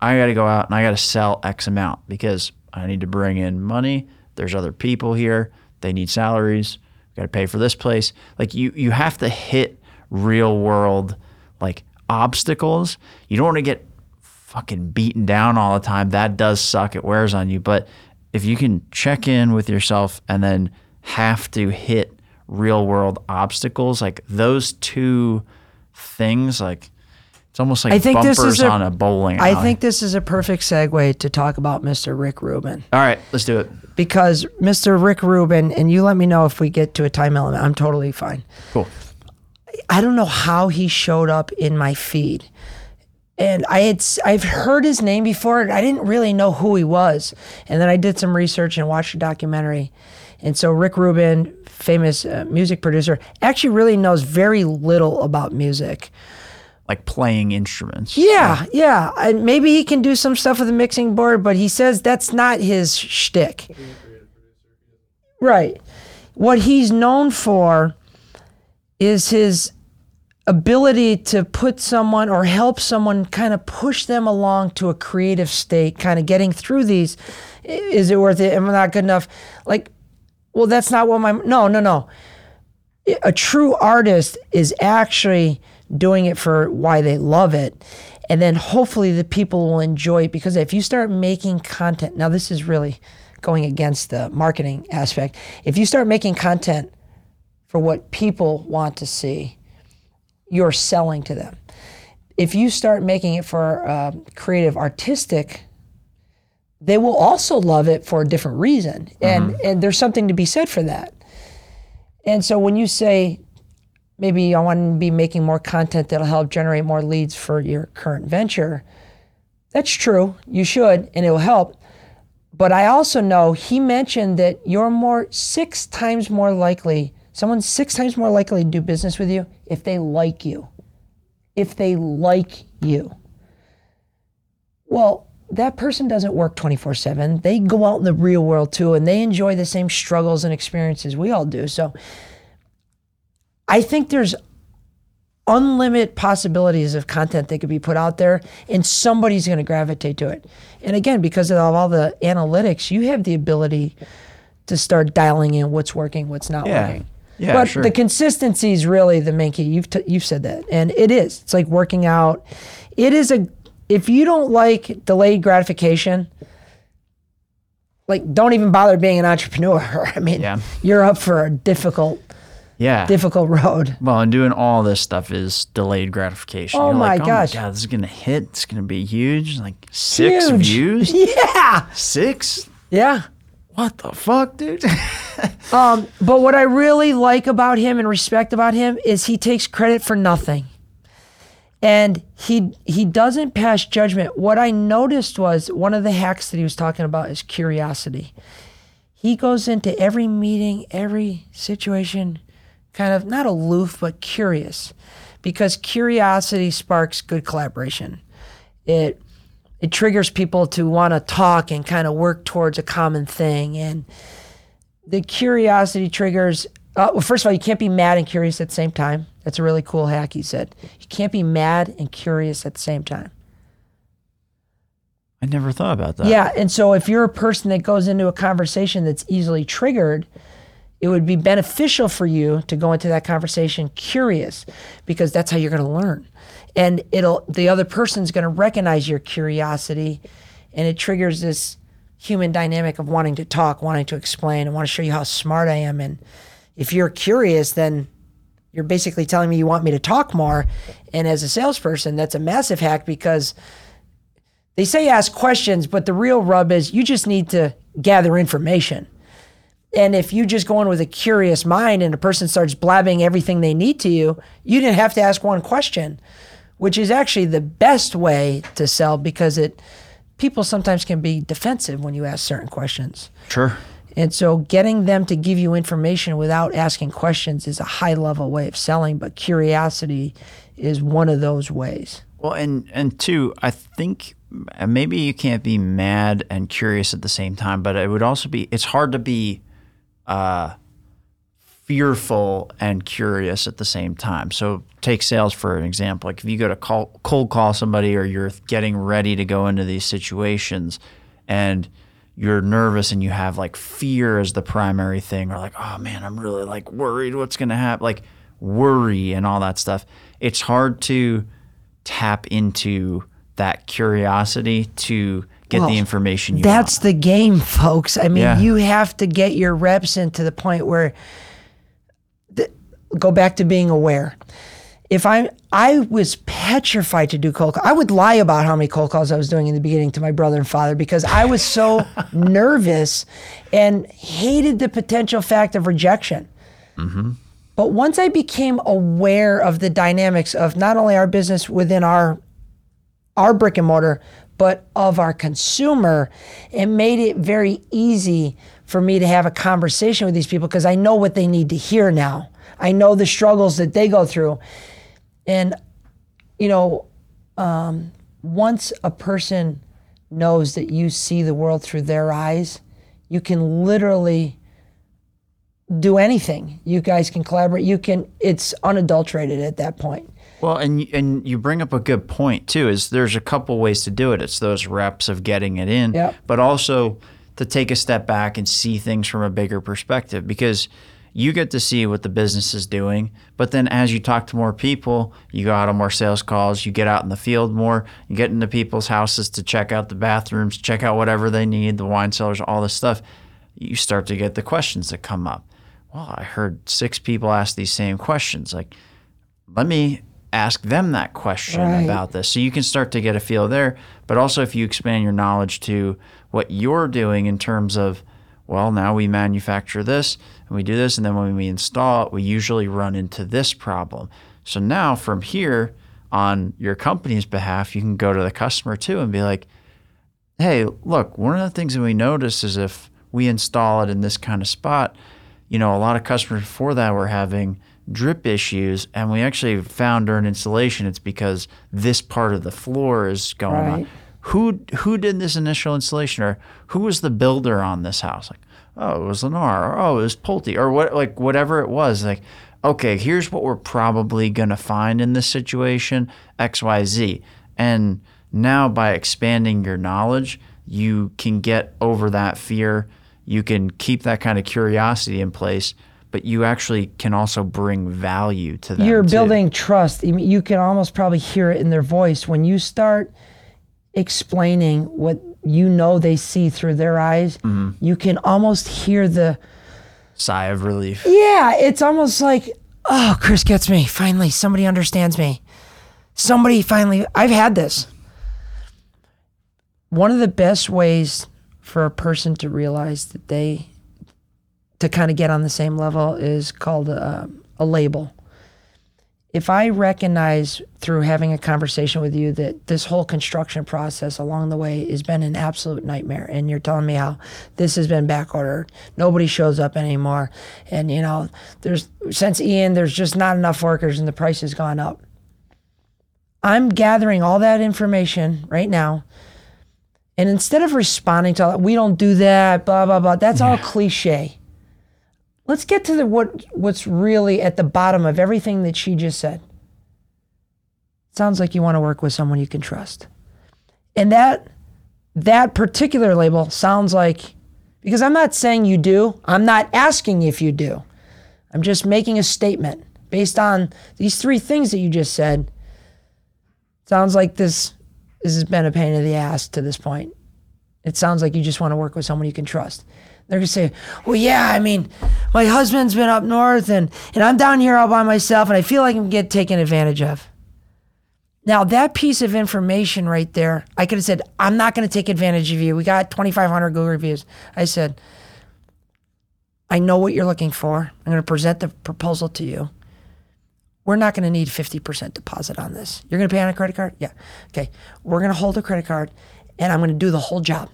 I got to go out and I got to sell X amount because I need to bring in money. There's other people here. They need salaries. Got to pay for this place. Like you, you have to hit real world like obstacles. You don't want to get fucking beaten down all the time. That does suck. It wears on you. But if you can check in with yourself and then have to hit real world obstacles, like those two things, like it's almost like I think bumpers this is a- on a bowling I think this is a perfect segue to talk about Mr. Rick Rubin. All right, let's do it. because Mr. Rick Rubin, and you let me know if we get to a time element. I'm totally fine. Cool. I don't know how he showed up in my feed. And I had I've heard his name before. and I didn't really know who he was, and then I did some research and watched a documentary. And so Rick Rubin, famous uh, music producer, actually really knows very little about music. Like playing instruments. Yeah, yeah, and maybe he can do some stuff with a mixing board, but he says that's not his shtick. Right. What he's known for is his ability to put someone or help someone kind of push them along to a creative state, kind of getting through these. Is it worth it? Am I not good enough? Like, well, that's not what my no, no, no. A true artist is actually doing it for why they love it. And then hopefully the people will enjoy it because if you start making content, now this is really going against the marketing aspect. If you start making content for what people want to see, you're selling to them. If you start making it for uh, creative, artistic, they will also love it for a different reason, and and there's something to be said for that. And so when you say maybe I want to be making more content that'll help generate more leads for your current venture, that's true. You should, and it will help. but I also know he mentioned that you're more six times more likely, someone's six times more likely to do business with you if they like you. If they like you. Well, that person doesn't work 24 7. They go out in the real world too, and they enjoy the same struggles and experiences we all do. So I think there's unlimited possibilities of content that could be put out there, and somebody's going to gravitate to it. And again, because of all the analytics, you have the ability to start dialing in what's working, what's not Yeah. working. Yeah, but sure. the consistency is really the main key. You've t- you've said that, and it is. It's like working out. It is a. If you don't like delayed gratification, like don't even bother being an entrepreneur. I mean, Yeah. you're up for a difficult, Yeah. difficult road. well, and doing all this stuff is delayed gratification. Oh You're my like, gosh. Oh my god, this is gonna hit. It's gonna be huge. Like six Huge. views. Yeah, Six. yeah. What the fuck, dude? Um, but what I really like about him and respect about him is he takes credit for nothing. And he he doesn't pass judgment. What I noticed was one of the hacks that he was talking about is curiosity. He goes into every meeting, every situation, kind of not aloof but curious, because curiosity sparks good collaboration. It it triggers people to want to talk and kind of work towards a common thing and the curiosity triggers. Uh, well, first of all, you can't be mad and curious at the same time. That's a really cool hack. He said you can't be mad and curious at the same time. I never thought about that. Yeah, and so if you're a person that goes into a conversation that's easily triggered, it would be beneficial for you to go into that conversation curious because that's how you're going to learn. And it'll the other person's going to recognize your curiosity and it triggers this human dynamic of wanting to talk, wanting to explain, and want to show you how smart I am. And if you're curious then you're basically telling me you want me to talk more. And as a salesperson that's a massive hack because they say ask questions, but the real rub is you just need to gather information. And if you just go in with a curious mind and a person starts blabbing everything they need to you, you didn't have to ask one question, which is actually the best way to sell because it people sometimes can be defensive when you ask certain questions. Sure. And so getting them to give you information without asking questions is a high level way of selling, but curiosity is one of those ways. Well, and and two, I think uh, maybe you can't be mad and curious at the same time, but it would also be it's hard to be uh, fearful and curious at the same time. So take sales for an example. Like if you go to call, cold call somebody or you're getting ready to go into these situations and you're nervous and you have like fear as the primary thing or like oh man i'm really like worried what's going to happen like worry and all that stuff it's hard to tap into that curiosity to get Well, the information you That's want. the game, folks. I mean, Yeah. you have to get your reps into the point where go back to being aware. If I I was petrified to do cold calls. I would lie about how many cold calls I was doing in the beginning to my brother and father because I was so nervous and hated the potential fact of rejection. Mm-hmm. But once I became aware of the dynamics of not only our business within our our brick and mortar, but of our consumer, it made it very easy for me to have a conversation with these people because I know what they need to hear now. I know the struggles that they go through. And, you know, um, once a person knows that you see the world through their eyes, you can literally do anything. You guys can collaborate. You can, it's unadulterated at that point. Well, and and you bring up a good point too. Is there's a couple ways to do it. It's those reps of getting it in, Yep. but also to take a step back and see things from a bigger perspective because you get to see what the business is doing. But then as you talk to more people, you go out on more sales calls, you get out in the field more, you get into people's houses to check out the bathrooms, check out whatever they need, the wine cellars, all this stuff. You start to get the questions that come up. Well, I heard six people ask these same questions. Like, let me ask them that question Right. about this. So you can start to get a feel there. But also, if you expand your knowledge to what you're doing in terms of, well, now we manufacture this and we do this, and then when we install it, we usually run into this problem. So now from here, on your company's behalf, you can go to the customer too and be like, hey, look, one of the things that we notice is if we install it in this kind of spot, you know, a lot of customers before that were having drip issues, and we actually found during installation it's because this part of the floor is going Right. on. Who who did this initial installation, or who was the builder on this house? Like, oh, it was Lennar, or oh, it was Pulte, or what, like whatever it was. Like, okay, here's what we're probably gonna find in this situation, X, Y, Z, and now by expanding your knowledge, you can get over that fear. You can keep that kind of curiosity in place, but you actually can also bring value to them. You're too. building trust. You can almost probably hear it in their voice when you start explaining what you know they see through their eyes. Mm-hmm. You can almost hear the sigh of relief. yeah. It's almost like oh, Chris gets me. Finally, somebody understands me. Somebody finally. I've had this. One of the best ways for a person to realize that they to kind of get on the same level is called a, a label. If I recognize through having a conversation with you that this whole construction process along the way has been an absolute nightmare, and you're telling me how this has been back ordered, nobody shows up anymore, and you know, there's since Ian, there's just not enough workers, and the price has gone up. I'm gathering all that information right now. And instead of responding to all that we don't do that, blah blah blah, that's all cliche. Let's get to the what what's really at the bottom of everything that she just said. Sounds like you want to work with someone you can trust. And that that particular label sounds like because I'm not saying you do, I'm not asking if you do. I'm just making a statement based on these three things that you just said. Sounds like this this has been a pain in the ass to this point. It sounds like you just want to work with someone you can trust. They're gonna say, "Well, yeah, I mean, my husband's been up north, and and I'm down here all by myself, and I feel like I'm getting taken advantage of." Now that piece of information right there, I could have said, "I'm not gonna take advantage of you." We got 2,500 Google reviews. I said, "I know what you're looking for. I'm gonna present the proposal to you." We're not to need 50% deposit on this. You're to pay on a credit card? Yeah. Okay. We're to hold a credit card and I'm to do the whole job.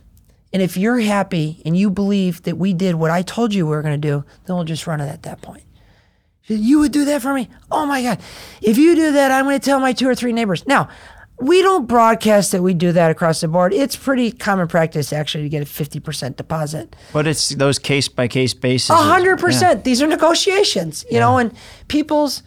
And if you're happy and you believe that we did what I told you we were going to do, then we'll just run it at that point. You would do that for me? Oh my God. If you do that, I'm going to tell my two or three neighbors. Now, we don't broadcast that we do that across the board. It's pretty common practice actually to get a 50% deposit. But it's those case by case basis. A hundred percent. These are negotiations, you know, and people's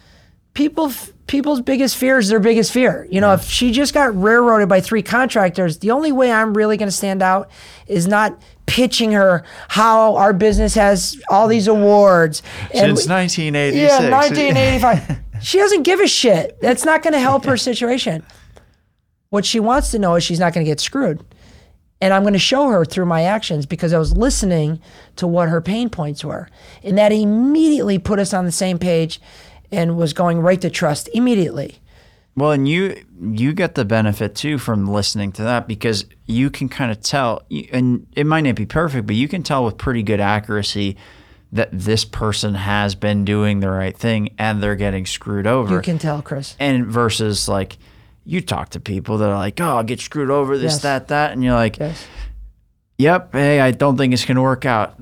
people people's biggest fear is their biggest fear. You know, if she just got railroaded by three contractors, the only way I'm really going to stand out is not pitching her how our business has all these awards and Since 1986. yeah, 1985. she doesn't give a shit. That's not going to help her situation. What she wants to know is she's not going to get screwed. And I'm going to show her through my actions because I was listening to what her pain points were. And that immediately put us on the same page and was going right to trust immediately. Well, and you you get the benefit too from listening to that because you can kind of tell, and it might not be perfect, but you can tell with pretty good accuracy that this person has been doing the right thing and they're getting screwed over. You can tell, Chris. and versus like you talk to people that are like, oh, I'll get screwed over, this, Yes. that, that, and you're like, Yes. Yep, hey, I don't think it's going to work out.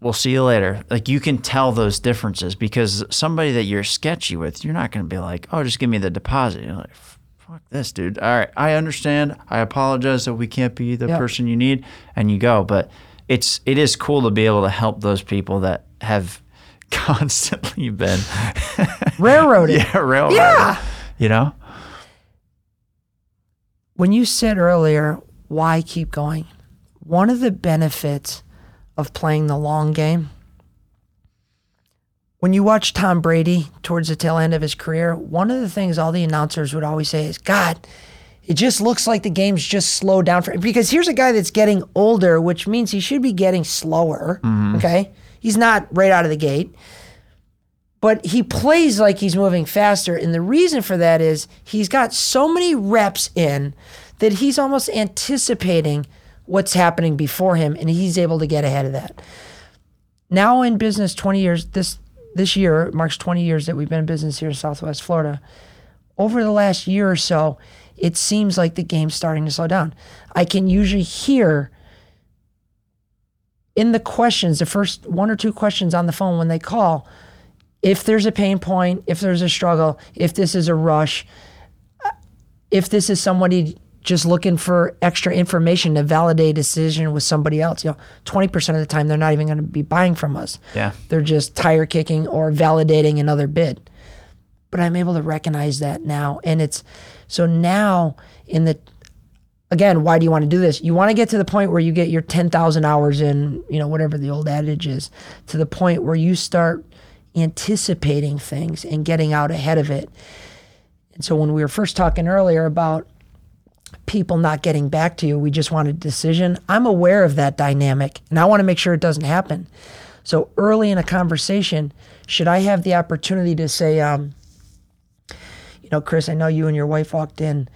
We'll see you later. Like you can tell those differences because somebody that you're sketchy with, you're not going to be like, oh, just give me the deposit. You're like, fuck this, dude. All right, I understand. I apologize that we can't be the Yep. person you need, and you go. But it's it is cool to be able to help those people that have constantly been Railroaded. yeah railroaded. Yeah. You know. when you said earlier, why keep going? One of the benefits of playing the long game, when you watch Tom Brady towards the tail end of his career, one of the things all the announcers would always say is, God, it just looks like the game's just slowed down for because here's a guy that's getting older, which means he should be getting slower. Mm-hmm. Okay. He's not right out of the gate but he plays like he's moving faster. And the reason for that is he's got so many reps in that he's almost anticipating what's happening before him and he's able to get ahead of that. Now in business 20 years this this year marks 20 years that we've been in business here in Southwest Florida. over the last year or so, it seems like the game's starting to slow down. I can usually hear in the questions, the first one or two questions on the phone when they call, if there's a pain point, if there's a struggle, if this is a rush, if this is somebody just looking for extra information to validate a decision with somebody else, you know, 20% of the time they're not even going to be buying from us. Yeah. They're just tire kicking or validating another bid. But I'm able to recognize that now. And it's so now in the again, why do you want to do this? You want to get to the point where you get your 10,000 hours in, you know, whatever the old adage is, to the point where you start anticipating things and getting out ahead of it. And so when we were first talking earlier about people not getting back to you, we just want a decision. I'm aware of that dynamic and I want to make sure it doesn't happen. So early in a conversation, should I have the opportunity to say, um, you know, Chris, I know you and your wife walked in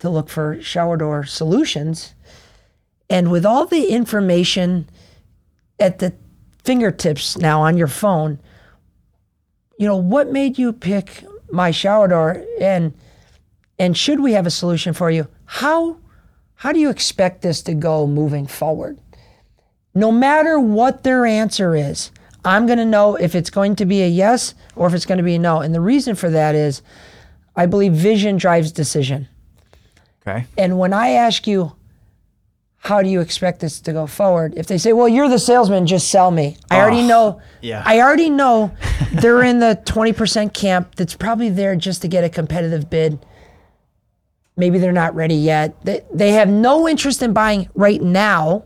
to look for shower door solutions. And with all the information at the fingertips now on your phone, you know, what made you pick my shower door and and should we have a solution for you? How how do you expect this to go moving forward? No matter what their answer is, I'm going to know if it's going to be a yes or if it's going to be a no. And the reason for that is I believe vision drives decision. Okay. And when I ask you, how do you expect this to go forward? If they say, well, you're the salesman, just sell me. I already Oh, know. yeah. I already know they're in the 20% camp that's probably there just to get a competitive bid. Maybe they're not ready yet. They, they have no interest in buying right now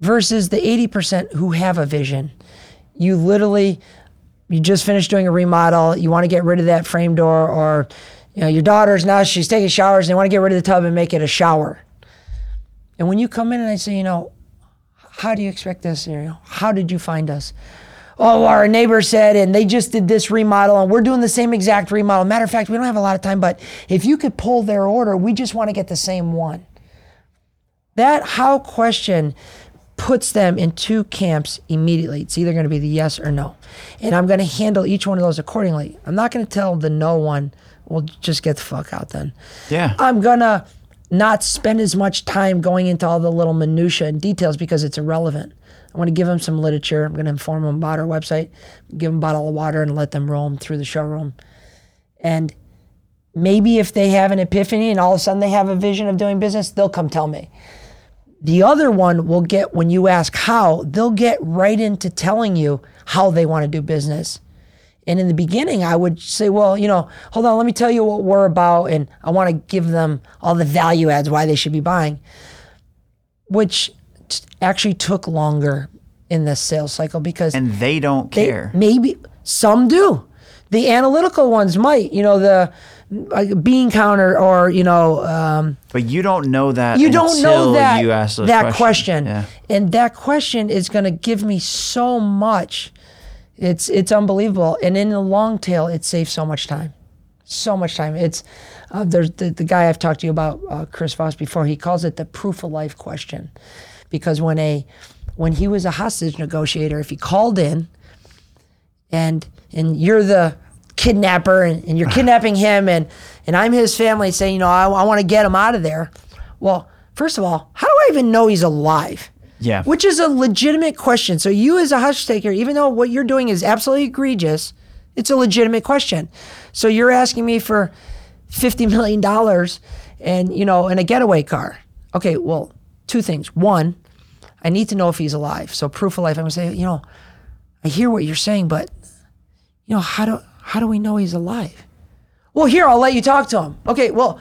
versus the 80% who have a vision. You literally, you just finished doing a remodel, you want to get rid of that frame door, or you know, your daughter's now she's taking showers and they want to get rid of the tub and make it a shower. And when you come in and I say, you know, how do you expect this? Know, how did you find us? Oh, our neighbor said, and they just did this remodel, and we're doing the same exact remodel. Matter of fact, we don't have a lot of time, but if you could pull their order, we just want to get the same one. That how question puts them in two camps immediately. It's either going to be the yes or no. And I'm going to handle each one of those accordingly. I'm not going to tell the no one, well, just get the fuck out then. Yeah. I'm going to not spend as much time going into all the little minutia and details because it's irrelevant. I want to give them some literature. I'm going to inform them about our website, give them a bottle of water, and let them roam through the showroom. And maybe if they have an epiphany and all of a sudden they have a vision of doing business, they'll come tell me. The other one will get, when you ask how, they'll get right into telling you how they want to do business. And in the beginning, I would say, well, you know, hold on, let me tell you what we're about. And I want to give them all the value adds why they should be buying, which t- actually took longer in this sales cycle because And they don't they- care. maybe some do. The analytical ones might, you know, the like bean counter or, you know, um, But you don't know that. you don't know that you ask that questions. question, Yeah. and that question is going to give me so much. It's it's unbelievable, and in the long tail, it saves so much time, so much time. It's uh, there's the, the guy I've talked to you about, uh, Chris Voss, before. He calls it the proof of life question, because when a when he was a hostage negotiator, if he called in, and and you're the kidnapper and, and you're kidnapping him and and I'm his family saying, you know, I, I want to get him out of there. Well, first of all, how do I even know he's alive? Yeah. Which is a legitimate question. So you as a hush taker, even though what you're doing is absolutely egregious, it's a legitimate question. So you're asking me for fifty million dollars and you know, and a getaway car. Okay, well, two things. One, I need to know if he's alive. So proof of life, I'm gonna say, you know, I hear what you're saying, but you know, how do how do we know he's alive? Well, here, I'll let you talk to him. Okay, well,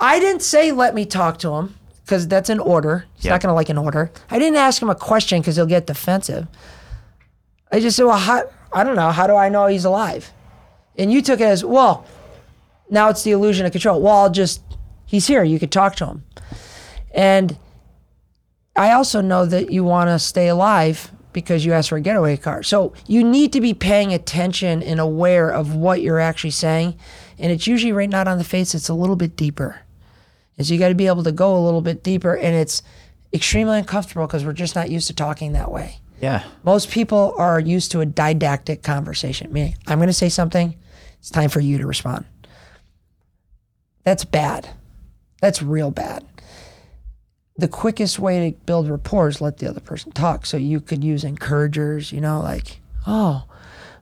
I didn't say let me talk to him because that's an order. He's Yeah. not gonna like an order. I didn't ask him a question because he'll get defensive. I just said, well, how, I don't know. How do I know he's alive? And you took it as, well, now it's the illusion of control. Well, I'll just, he's here. You could talk to him. And I also know that you want to stay alive because you asked for a getaway car. So you need to be paying attention and aware of what you're actually saying. And it's usually right not on the face, it's a little bit deeper. And so you got to be able to go a little bit deeper. And it's extremely uncomfortable because we're just not used to talking that way. Yeah. Most people are used to a didactic conversation, meaning I'm going to say something, it's time for you to respond. That's bad. That's real bad. The quickest way to build rapport is let the other person talk. So you could use encouragers, you know, like, oh,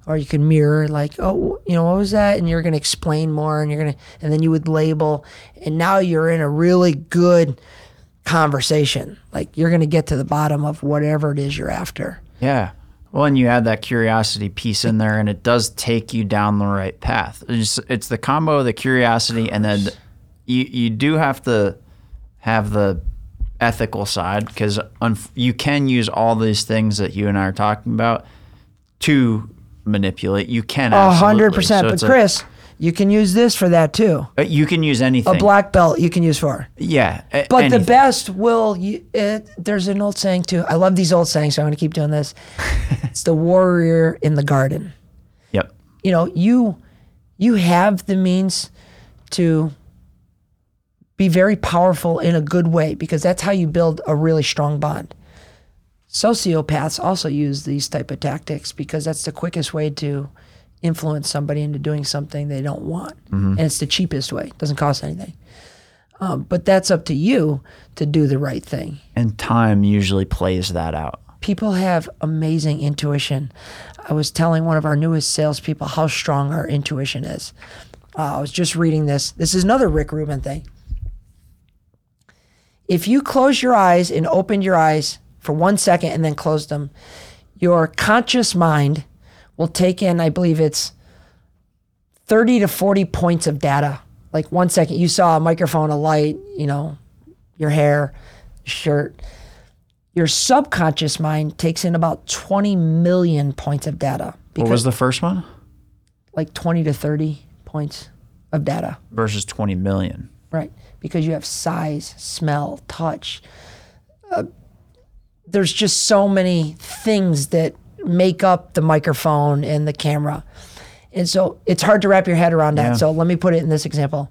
or you could mirror, like, oh, you know, what was that? And you're going to explain more and you're going to, and then you would label. And now you're in a really good conversation. Like you're going to get to the bottom of whatever it is you're after. Yeah. Well, and you add that curiosity piece in there, and it does take you down the right path. It's, it's the combo of the curiosity, and then you you do have to have the ethical side because you can use all these things that you and I are talking about to manipulate. You can a hundred percent. But Chris, you can use this for that too. Uh, you can use anything. A black belt you can use for. Yeah. A- but anything. the best will. You, it, there's an old saying too. I love these old sayings, so I'm going to keep doing this. it's the warrior in the garden. Yep. You know, you you have the means to be very powerful in a good way because that's how you build a really strong bond. Sociopaths also use these type of tactics because that's the quickest way to influence somebody into doing something they don't want. Mm-hmm. And it's the cheapest way. It doesn't cost anything. Um, but that's up to you to do the right thing. And time usually plays that out. People have amazing intuition. I was telling one of our newest salespeople how strong our intuition is. Uh, I was just reading this. This is another Rick Rubin thing. If you close your eyes and open your eyes for one second and then close them, your conscious mind will take in, I believe it's 30 to 40 points of data. Like one second, you saw a microphone, a light, you know, your hair, shirt. Your subconscious mind takes in about 20 million points of data. What was the first one? Like 20 to 30 points of data. Versus 20 million. Right. Because you have size, smell, touch. Uh, there's just so many things that make up the microphone and the camera. And so it's hard to wrap your head around that. Yeah. So let me put it in this example.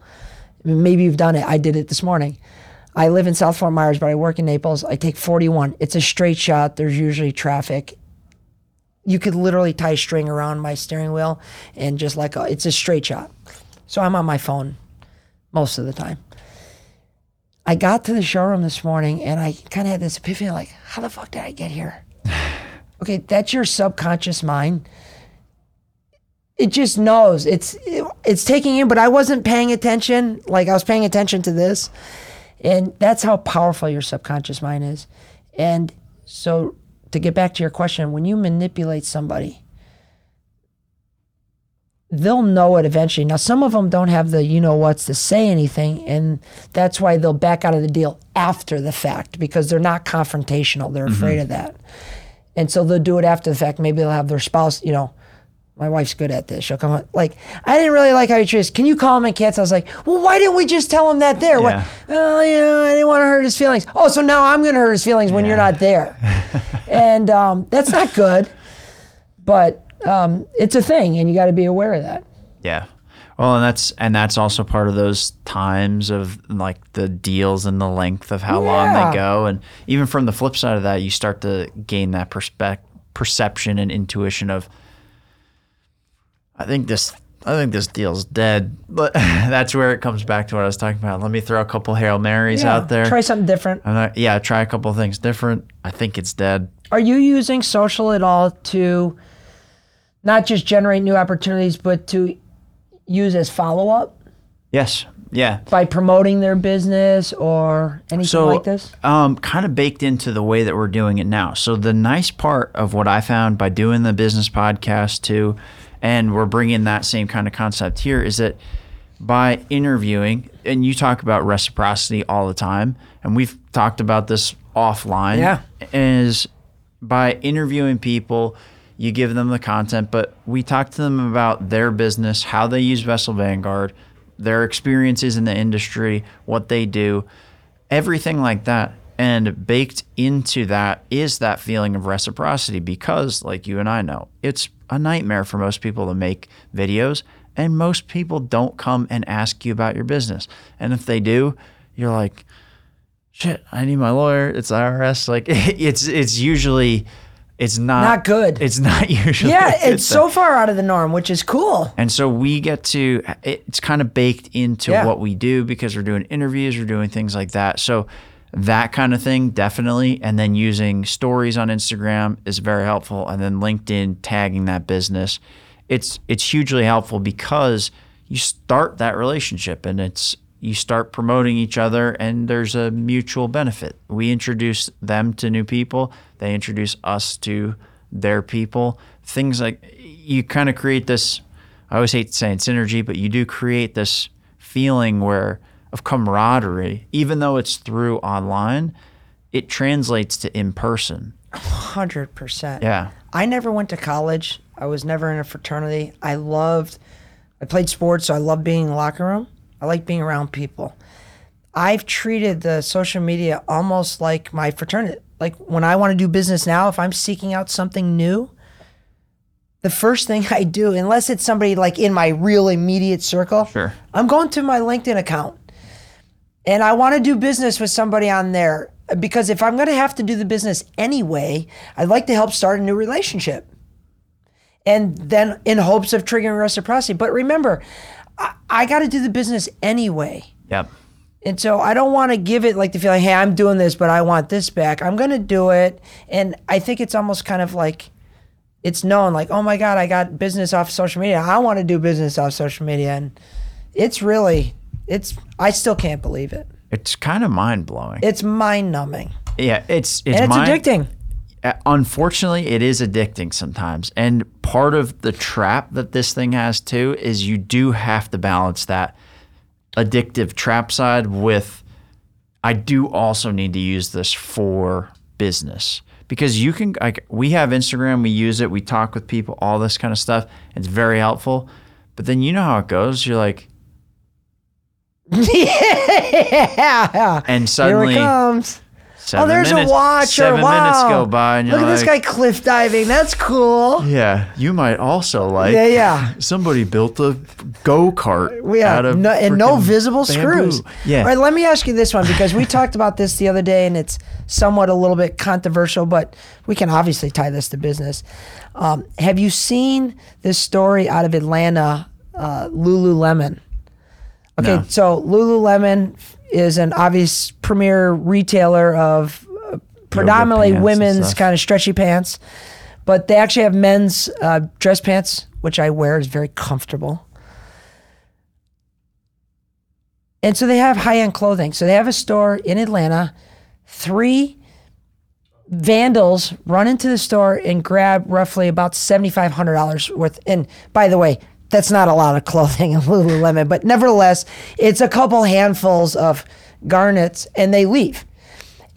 Maybe you've done it. I did it this morning. I live in South Fort Myers, but I work in Naples. I take 41. It's a straight shot. There's usually traffic. You could literally tie string around my steering wheel and just like a, it's a straight shot. So I'm on my phone most of the time. I got to the showroom this morning and I kind of had this epiphany like, how the fuck did I get here? Okay, that's your subconscious mind. It just knows it's it, it's taking in, but I wasn't paying attention. Like I was paying attention to this, and that's how powerful your subconscious mind is. And so, to get back to your question, when you manipulate somebody, they'll know it eventually. Now, some of them don't have the you know what's to say anything, and that's why they'll back out of the deal after the fact because they're not confrontational. They're afraid mm-hmm. of that. And so they'll do it after the fact. Maybe they'll have their spouse, you know, my wife's good at this. She'll come on, like, I didn't really like how you treated us. Can you call him and cancel? I was like, well, why didn't we just tell him that there? Yeah. Oh, you know, I didn't want to hurt his feelings. Oh, so now I'm going to hurt his feelings when you're not there. and um, that's not good, but um, it's a thing, and you got to be aware of that. Yeah. Well, and that's and that's also part of those times of like the deals and the length of how yeah. long they go, and even from the flip side of that, you start to gain that perspective, perception, and intuition of. I think this. I think this deal's dead, but that's where it comes back to what I was talking about. Let me throw a couple hail marys yeah, out there. Try something different. Not, yeah, try a couple things different. I think it's dead. Are you using social at all to not just generate new opportunities, but to use as follow up? Yes. Yeah. By promoting their business or anything so, like this? Um, kind of baked into the way that we're doing it now. So, the nice part of what I found by doing the business podcast too, and we're bringing that same kind of concept here, is that by interviewing, and you talk about reciprocity all the time, and we've talked about this offline, yeah. is by interviewing people you give them the content, but we talk to them about their business, how they use Vessel Vanguard, their experiences in the industry, what they do, everything like that. And baked into that is that feeling of reciprocity because, like you and I know, it's a nightmare for most people to make videos. And most people don't come and ask you about your business. And if they do, you're like, shit, I need my lawyer. It's IRS. Like it's it's usually it's not Not good. It's not usually. Yeah, it's thing. so far out of the norm, which is cool. And so we get to, it's kind of baked into Yeah. what we do because we're doing interviews, we're doing things like that. So that kind of thing, definitely. And then using stories on Instagram is very helpful. And then LinkedIn tagging that business. It's, it's hugely helpful because you start that relationship and it's, you start promoting each other and there's a mutual benefit. We introduce them to new people, they introduce us to their people. Things like you kind of create this I always hate saying synergy, but you do create this feeling where of camaraderie, even though it's through online, it translates to in person. 100%. Yeah. I never went to college. I was never in a fraternity. I loved, I played sports, so I loved being in the locker room. I like being around people. I've treated the social media almost like my fraternity. Like when I want to do business now, if I'm seeking out something new, the first thing I do, unless it's somebody like in my real immediate circle, Sure. I'm going to my LinkedIn account and I want to do business with somebody on there because if I'm going to have to do the business anyway, I'd like to help start a new relationship. And then in hopes of triggering reciprocity. But remember, I, I got to do the business anyway. Yep. And so I don't want to give it like the feeling, hey, I'm doing this, but I want this back. I'm going to do it. And I think it's almost kind of like it's known, like, oh my God, I got business off social media. I want to do business off social media. And it's really, it's, I still can't believe it. It's kind of mind blowing. It's mind numbing. Yeah, it's it's, And it's mind- addicting. Uh, Unfortunately, it is addicting sometimes. And part of the trap that this thing has too is you do have to balance that addictive trap side with I do also need to use this for business because you can like we have Instagram, we use it, we talk with people, all this kind of stuff. It's very helpful. But then you know how it goes. You're like yeah. and Here suddenly it comes. Seven oh, there's minutes, a watch. seven or, wow. minutes go by and you're Look at this guy cliff diving. That's cool. Yeah, you might also like. Yeah, yeah. Somebody built a go kart Yeah, out of no, and no visible bamboo. screws. Yeah, All right, let me ask you this one because we talked about this the other day, and it's somewhat a little bit controversial, but we can obviously tie this to business. Um, have you seen this story out of Atlanta, uh, Lululemon? Okay, No. so Lululemon is an obvious premier retailer of uh, predominantly women's kind of stretchy pants, but they actually have men's uh, dress pants, which I wear is very comfortable. And so they have high end clothing. So they have a store in Atlanta. Three vandals run into the store and grab roughly about $7,500 worth. And by the way, that's not a lot of clothing in Lululemon, but nevertheless, it's a couple handfuls of garnets and they leave.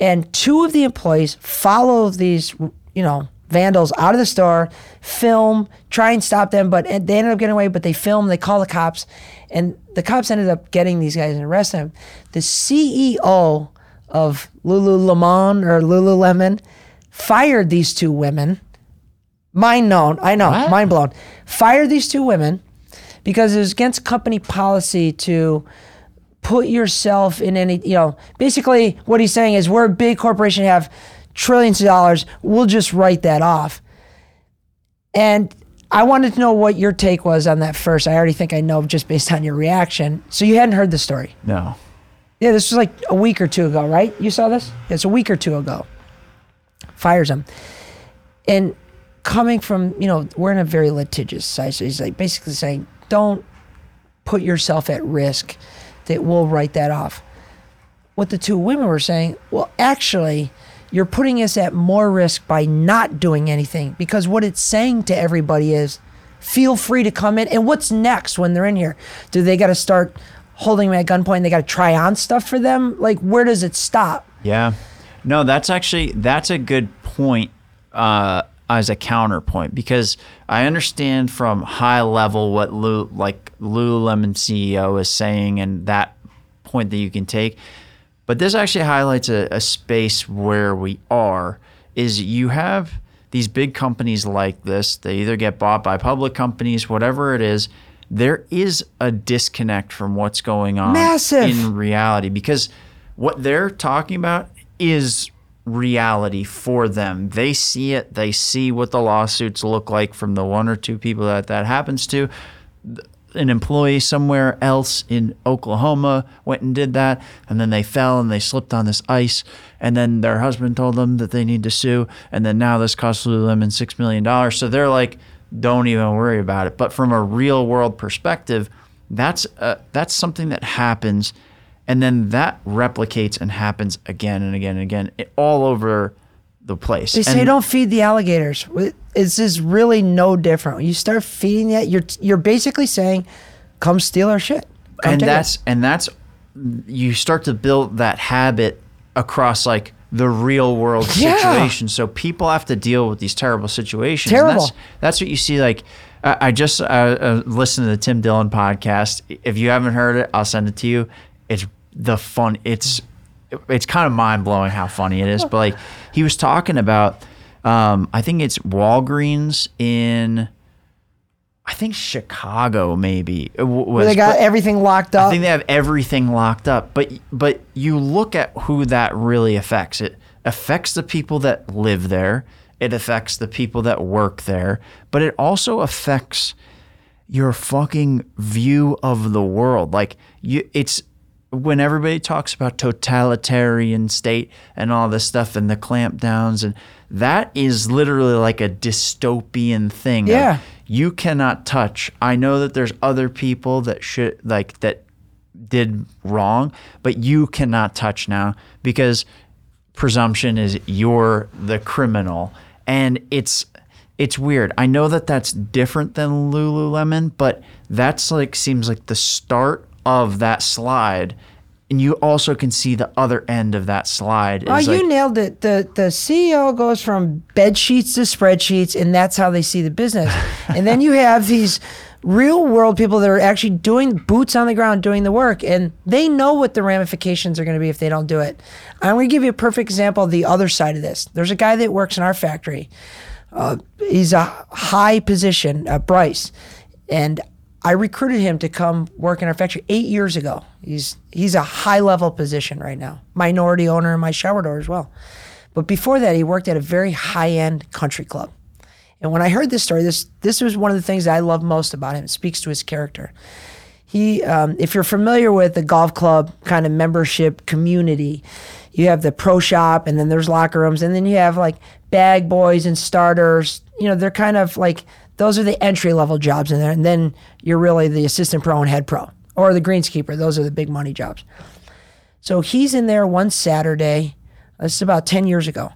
And two of the employees follow these, you know, vandals out of the store, film, try and stop them, but they ended up getting away. But they film, they call the cops, and the cops ended up getting these guys and arresting them. The CEO of Lululemon or Lululemon fired these two women. Mind known, I know, What? mind blown. Fire these two women because it was against company policy to put yourself in any, you know, basically what he's saying is we're a big corporation, have trillions of dollars. We'll just write that off. And I wanted to know what your take was on that first. I already think I know just based on your reaction. So you hadn't heard the story. no. Yeah, this was like a week or two ago, right? You saw this? It's a week or two ago. Fires him. And coming from, you know, we're in a very litigious side. So he's like basically saying, don't put yourself at risk that we'll write that off. What the two women were saying, well, actually, you're putting us at more risk by not doing anything because what it's saying to everybody is feel free to come in. And what's next when they're in here? Do they got to start holding them at gunpoint? They got to try on stuff for them? Like, where does it stop? Yeah. No, that's actually that's a good point uh, as a counterpoint because I understand from high level what Lu, like Lululemon CEO is saying and that point that you can take. But this actually highlights a, a space where we are is you have these big companies like this. They either get bought by public companies, whatever it is. There is a disconnect from what's going on Massive. in reality because what they're talking about is reality for them. They see it. They see what the lawsuits look like from the one or two people that that happens to. An employee somewhere else in Oklahoma went and did that, and then they fell and they slipped on this ice, and then their husband told them that they need to sue, and then now this cost Lululemon six million dollars. So they're like, don't even worry about it. But from a real world perspective, that's uh, that's something that happens and then that replicates and happens again and again and again all over the place. They say and, don't feed the alligators. It's just really no different. When you start feeding that, you're you're basically saying, "Come steal our shit." Come and that's it. and that's you start to build that habit across like the real world Yeah. situation. So people have to deal with these terrible situations. And Terrible. That's, that's what you see. Like I I just uh, uh, listened to the Tim Dillon podcast. If you haven't heard it, I'll send it to you. It's the fun. It's it's kind of mind blowing how funny it is. But like he was talking about, um, I think it's Walgreens in. I think Chicago maybe was Where they got everything locked up. I think they have everything locked up. But but you look at who that really affects. It affects the people that live there. It affects the people that work there. But it also affects your fucking view of the world. Like you it's when everybody talks about totalitarian state and all this stuff and the clampdowns and that is literally like a dystopian thing. Yeah. you cannot touch. I know that there's other people that should like that did wrong, but you cannot touch now because presumption is you're the criminal and it's it's weird. I know that that's different than Lululemon, but that's like seems like the start of that slide. And you also can see the other end of that slide. Oh, is you nailed it. The the CEO goes from bed sheets to spreadsheets, and that's how they see the business. and then you have these real world people that are actually doing boots on the ground, doing the work, and they know what the ramifications are going to be if they don't do it. I'm going to give you a perfect example of the other side of this. There's a guy that works in our factory. Uh, he's a high position, uh, Bryce, and I recruited him to come work in our factory eight years ago. He's he's a high level position right now, minority owner in my shower door as well. But before that, he worked at a very high end country club. And when I heard this story, this this was one of the things I love most about him. It speaks to his character. He, um, if you're familiar with the golf club kind of membership community, you have the pro shop, and then there's locker rooms, and then you have like bag boys and starters. You know, they're kind of like those are the entry level jobs in there, and then you're really the assistant pro and head pro, or the greenskeeper. Those are the big money jobs. So he's in there one Saturday. This is about 10 years ago.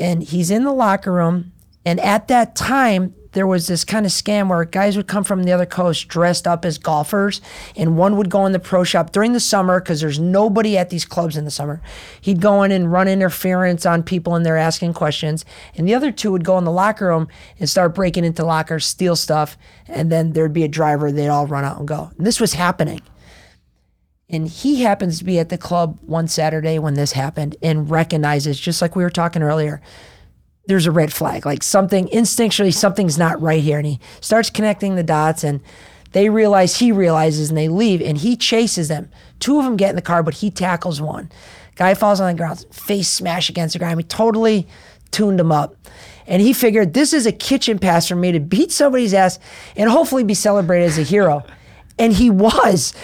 And he's in the locker room. And at that time, there was this kind of scam where guys would come from the other coast dressed up as golfers, and one would go in the pro shop during the summer because there's nobody at these clubs in the summer. He'd go in and run interference on people in there asking questions, and the other two would go in the locker room and start breaking into lockers, steal stuff, and then there'd be a driver. They'd all run out and go. And this was happening. And he happens to be at the club one Saturday when this happened and recognizes, just like we were talking earlier, there's a red flag. Like something instinctually, something's not right here. And he starts connecting the dots and they realize he realizes and they leave and he chases them. Two of them get in the car, but he tackles one. Guy falls on the ground, face smash against the ground. He totally tuned him up. And he figured this is a kitchen pass for me to beat somebody's ass and hopefully be celebrated as a hero. And he was.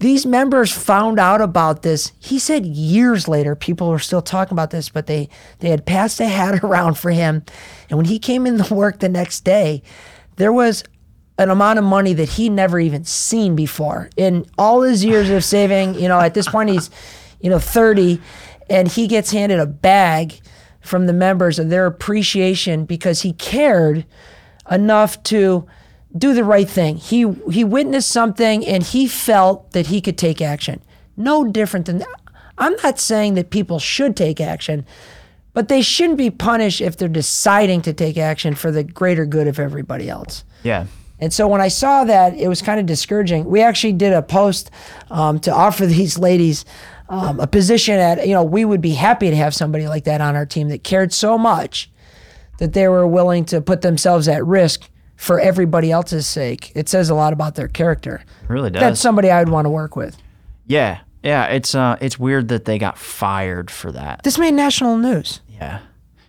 These members found out about this. He said years later, people were still talking about this, but they they had passed a hat around for him. And when he came in to work the next day, there was an amount of money that he never even seen before in all his years of saving. You know, at this point he's, you know, 30, and he gets handed a bag from the members of their appreciation because he cared enough to do the right thing. He he witnessed something and he felt that he could take action. No different than I'm not saying that people should take action, but they shouldn't be punished if they're deciding to take action for the greater good of everybody else. yeah. And so when I saw that, it was kind of discouraging. We actually did a post um, to offer these ladies um, a position at, you know, we would be happy to have somebody like that on our team that cared so much that they were willing to put themselves at risk for everybody else's sake. It says a lot about their character. It really does. That's somebody I would want to work with. Yeah, Yeah, it's uh, it's weird that they got fired for that. This made national news. Yeah,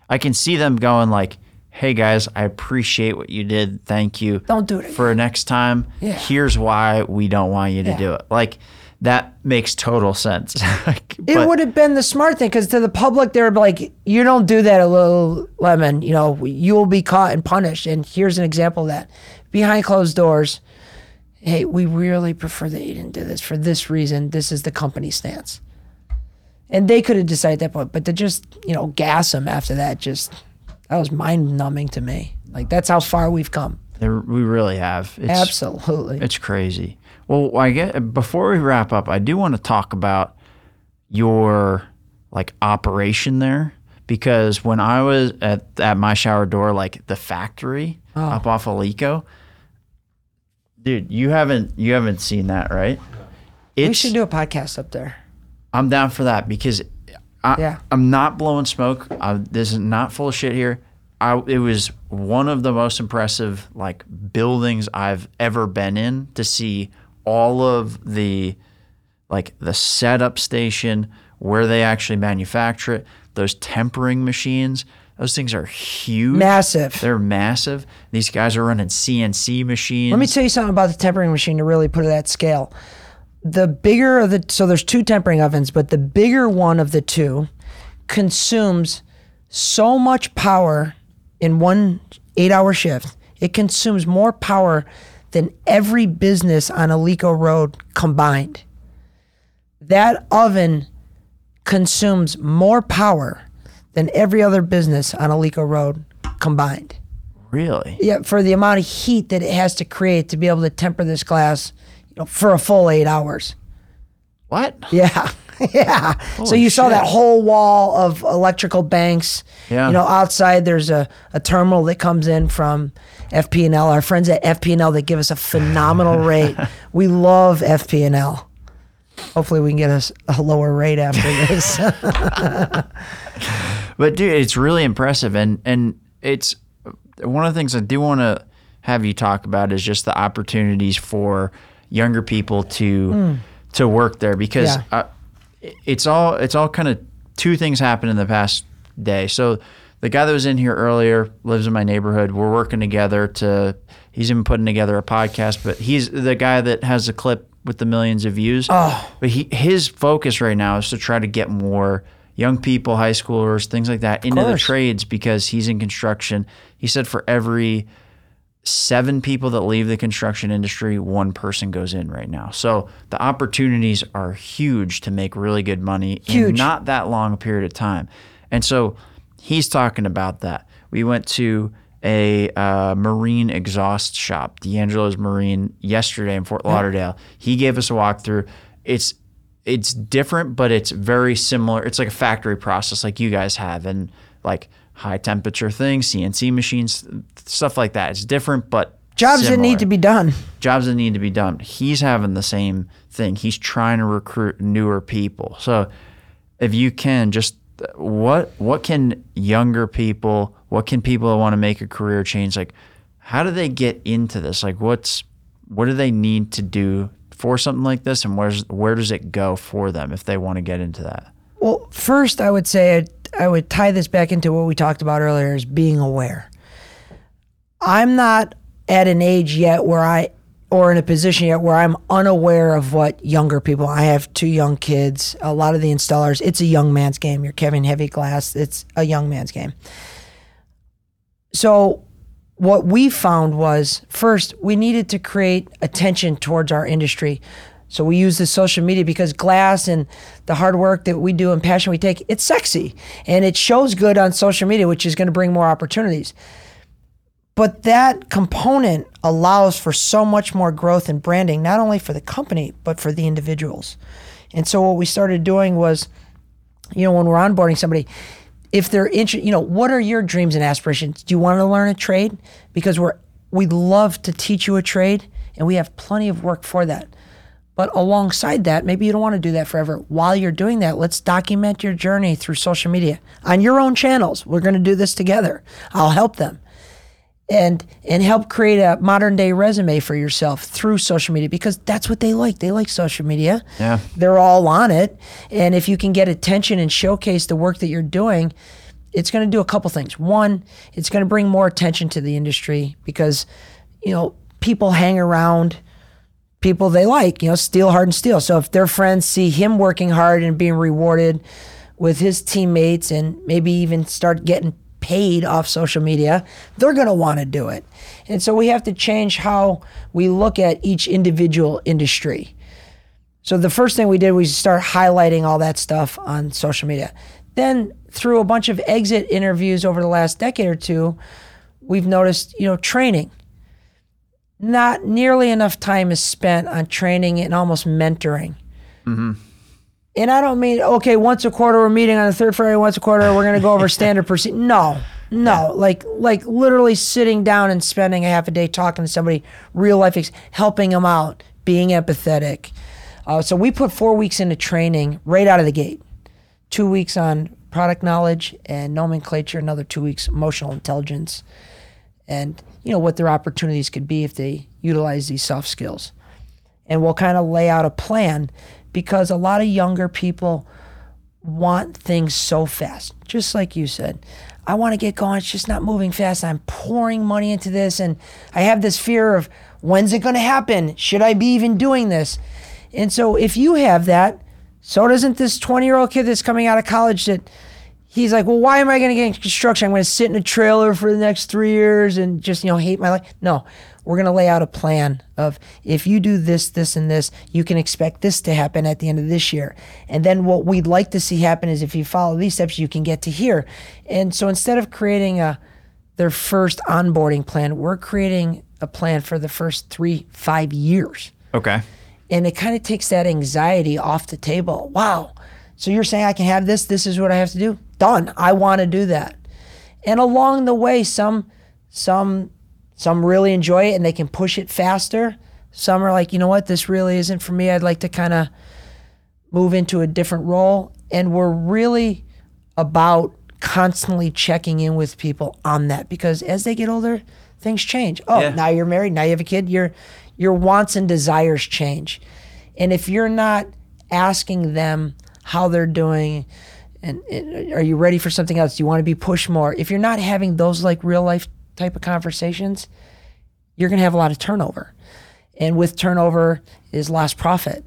I can see them going like, "Hey guys, I appreciate what you did. Thank you. Don't do it again." for next time. Yeah. Here's why we don't want you to Yeah. do it." Like that makes total sense. Like, It would have been the smart thing because to the public, they're like, you don't do that, a little lemon. You know, you will be caught and punished. And here's an example of that. Behind closed doors, hey, we really prefer that you didn't do this for this reason. This is the company stance. And they could have decided that point, but to just, you know, gas them after that, just, that was mind numbing to me. Like, that's how far we've come. There- we really have. It's, Absolutely. It's crazy. Well, I get before we wrap up, I do want to talk about your like operation there because when I was at at my shower door, like the factory Oh. up off Alico, dude, you haven't you haven't seen that, right? It's, we should do a podcast up there. I'm down for that because I, Yeah. I'm not blowing smoke. I, this is not full of shit here. I, it was one of the most impressive like buildings I've ever been in to see all of the like the setup station where they actually manufacture it, those tempering machines. Those things are huge. Massive. They're massive. These guys are running CNC machines. Let me tell you something about the tempering machine to really put it at scale. The bigger of the so there's two tempering ovens, but the bigger one of the two consumes so much power in one 8-hour shift. It consumes more power than every business on Alico Road combined. That oven consumes more power than every other business on Alico Road combined. really? Yeah, for the amount of heat that it has to create to be able to temper this glass, you know, for a full eight hours. What? Yeah, yeah. so Holy you saw that whole wall of electrical banks. Yeah. You know, outside there's a, a terminal that comes in from FP&L. Our friends at FP&L that give us a phenomenal rate. We love FP&L. Hopefully we can get us a lower rate after this. But dude, it's really impressive, and and it's one of the things I do want to have you talk about is just the opportunities for younger people to to work there because. Yeah. uh, it's all it's all kind of two things happened in the past day. So the guy that was in here earlier lives in my neighborhood. We're working together to. He's even putting together a podcast, but he's the guy that has the clip with the millions of views. Oh. But he his focus right now is to try to get more young people, high schoolers, things like that into the trades because he's in construction. He said for every seven people that leave the construction industry, one person goes in right now. So the opportunities are huge to make really good money in not that long a period of time. And so he's talking about that. We went to a uh, marine exhaust shop, D'Angelo's Marine, yesterday in Fort Lauderdale. He gave us a walkthrough. It's it's different, but it's very similar. It's like a factory process, like you guys have, and like high temperature things, CNC machines, stuff like that. It's different, but Jobs that need to be done. jobs that need to be done. He's having the same thing. He's trying to recruit newer people. So if you can just what what can younger people, what can people that want to make a career change like how do they get into this? Like what's what do they need to do for something like this and where's where does it go for them if they want to get into that? Well, first, I would say I would tie this back into what we talked about earlier: is being aware. I'm not at an age yet where I, or in a position yet where I'm unaware of what younger people. I have two young kids. A lot of the installers, it's a young man's game. You're Kevin Heavy Glass. It's a young man's game. So, what we found was first we needed to create attention towards our industry. So we use the social media because glass and the hard work that we do and passion we take, it's sexy and it shows good on social media, which is going to bring more opportunities. But that component allows for so much more growth and branding, not only for the company, but for the individuals. And so what we started doing was, you know, when we're onboarding somebody, if they're interested, you know, what are your dreams and aspirations? Do you want to learn a trade? Because we're we'd love to teach you a trade, and we have plenty of work for that. But alongside that, maybe you don't want to do that forever. While you're doing that, let's document your journey through social media on your own channels. We're going to do this together. I'll help them. and and help create a modern day resume for yourself through social media because that's what they like. They like social media. Yeah. They're all on it. And if you can get attention and showcase the work that you're doing, it's going to do a couple things. One, it's going to bring more attention to the industry because you know, people hang around people they like, you know, steal hard and steal. So if their friends see him working hard and being rewarded with his teammates and maybe even start getting paid off social media, they're going to want to do it. And so we have to change how we look at each individual industry. So the first thing we did was start highlighting all that stuff on social media. Then through a bunch of exit interviews over the last decade or two, we've noticed, you know, training. Not nearly enough time is spent on training and almost mentoring. And I don't mean okay, once a quarter we're meeting on the third Friday, once a quarter we're going to go over standard procedure. No, no, like like literally sitting down and spending a half a day talking to somebody, real life, ex- helping them out, being empathetic. Uh, so we put four weeks into training right out of the gate. Two weeks on product knowledge and nomenclature, another two weeks emotional intelligence, and you know what their opportunities could be if they utilize these soft skills and we'll kind of lay out a plan because a lot of younger people want things so fast. Just like you said, I want to get going. It's just not moving fast. I'm pouring money into this, and I have this fear of when's it going to happen? Should I be even doing this? And so, if you have that, so doesn't this 20 year old kid that's coming out of college that he's like, well, why am I going to get into construction? I'm going to sit in a trailer for the next three years and just, you know, hate my life. No, we're going to lay out a plan of if you do this, this, and this, you can expect this to happen at the end of this year. And then what we'd like to see happen is if you follow these steps, you can get to here. And so instead of creating a their first onboarding plan, we're creating a plan for the first three, five years Okay. and it kind of takes that anxiety off the table. Wow. So you're saying I can have this, this is what I have to do? Done. I want to do that. And along the way some some some really enjoy it and they can push it faster. Some are like, "You know what? This really isn't for me. I'd like to kind of move into a different role." And we're really about constantly checking in with people on that because as they get older, things change. Oh, Yeah. now you're married, now you have a kid, your your wants and desires change. And if you're not asking them how they're doing and, and uh, are you ready for something else? Do you want to be pushed more? If you're not having those like real life type of conversations, you're going to have a lot of turnover. And with turnover is lost profit.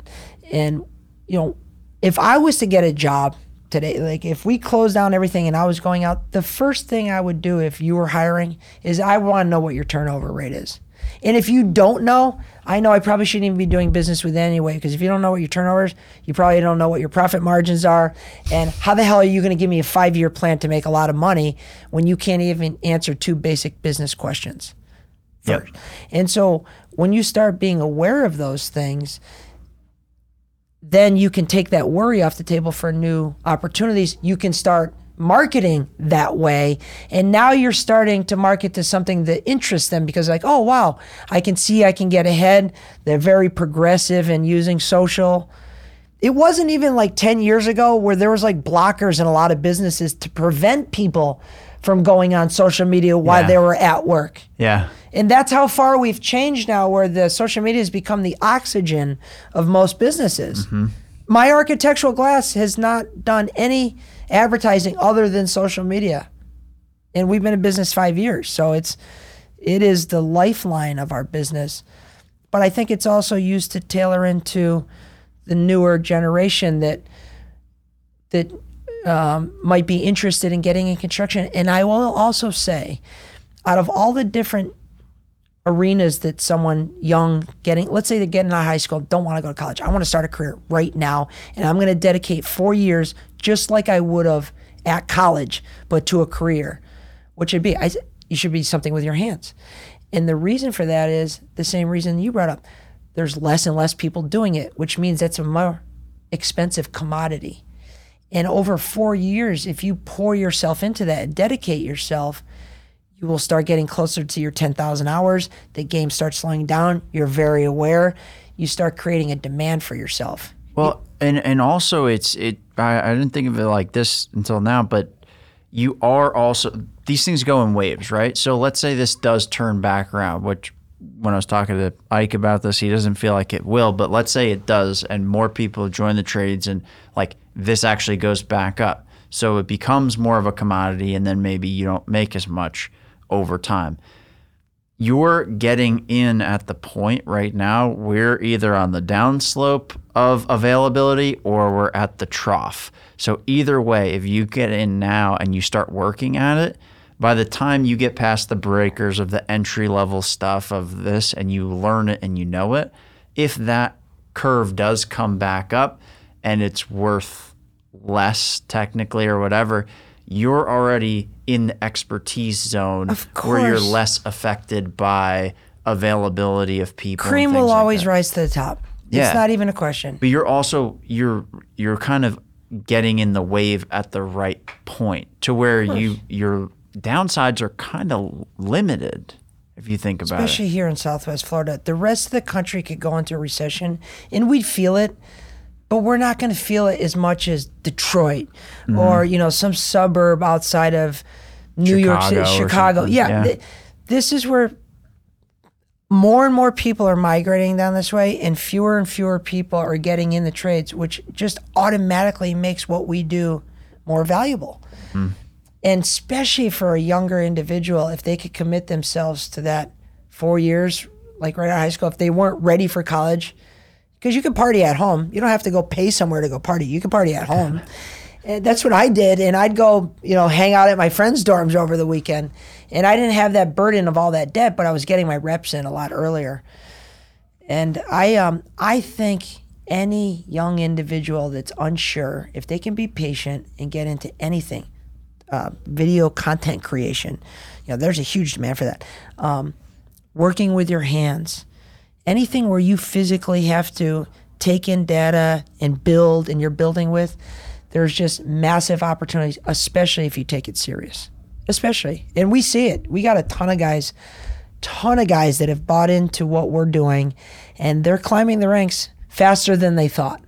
And you know, if I was to get a job today, like if we closed down everything and I was going out, the first thing I would do if you were hiring is I want to know what your turnover rate is. And if you don't know, I know I probably shouldn't even be doing business with anyway, because if you don't know what your turnover is, you probably don't know what your profit margins are. And how the hell are you going to give me a five year plan to make a lot of money when you can't even answer two basic business questions? Yep. And so when you start being aware of those things, then you can take that worry off the table for new opportunities. You can start marketing that way. And now you're starting to market to something that interests them because, like, oh, wow, I can see I can get ahead. They're very progressive and using social. It wasn't even like 10 years ago where there was like blockers in a lot of businesses to prevent people from going on social media while Yeah. they were at work. Yeah. And that's how far we've changed now, where the social media has become the oxygen of most businesses. Mm-hmm. My architectural glass has not done any advertising other than social media. And we've been in business five years. So it's it is the lifeline of our business. But I think it's also used to tailor into the newer generation that that um, might be interested in getting in construction. And I will also say, out of all the different arenas that someone young getting, let's say they're getting out of high school, don't want to go to college. I want to start a career right now, and I'm going to dedicate four years, just like I would have at college, but to a career. What should be? I, you should be something with your hands. And the reason for that is the same reason you brought up. There's less and less people doing it, which means that's a more expensive commodity. And over four years, if you pour yourself into that and dedicate yourself, you will start getting closer to your 10,000 hours. The game starts slowing down. You're very aware. You start creating a demand for yourself. Well, and and also it's it. I, I didn't think of it like this until now, but you are also these things go in waves, right? So let's say this does turn back around, which when I was talking to Ike about this, he doesn't feel like it will, but let's say it does and more people join the trades and like this actually goes back up. So it becomes more of a commodity and then maybe you don't make as much over time. You're getting in at the point right now, we're either on the downslope of availability or we're at the trough. So either way, if you get in now and you start working at it, by the time you get past the breakers of the entry level stuff of this and you learn it and you know it, if that curve does come back up and it's worth less technically or whatever, you're already in the expertise zone Of where you're less affected by availability of people. Cream will like always that. rise to the top. Yeah. It's not even a question. But you're also you're you're kind of getting in the wave at the right point to where you your downsides are kind of limited if you think about especially it. Especially here in Southwest Florida. The rest of the country could go into a recession and we'd feel it, but we're not going to feel it as much as Detroit Mm-hmm. or you know some suburb outside of New York City, Chicago Chicago. Yeah, yeah. th- this is where more and more people are migrating down this way, and fewer and fewer people are getting in the trades, which just automatically makes what we do more valuable. And especially for a younger individual, if they could commit themselves to that four years, like right out of high school, if they weren't ready for college, because you can party at home. You don't have to go pay somewhere to go party. You can party at home. and that's what I did. And I'd go, you know, hang out at my friends' dorms over the weekend. And I didn't have that burden of all that debt, but I was getting my reps in a lot earlier. And I um I think any young individual that's unsure, if they can be patient and get into anything, uh, video content creation, you know, there's a huge demand for that. Um, working with your hands, anything where you physically have to take in data and build, and you're building with, there's just massive opportunities, especially if you take it serious. Especially, and we see it. We got a ton of guys, ton of guys that have bought into what we're doing, and they're climbing the ranks faster than they thought.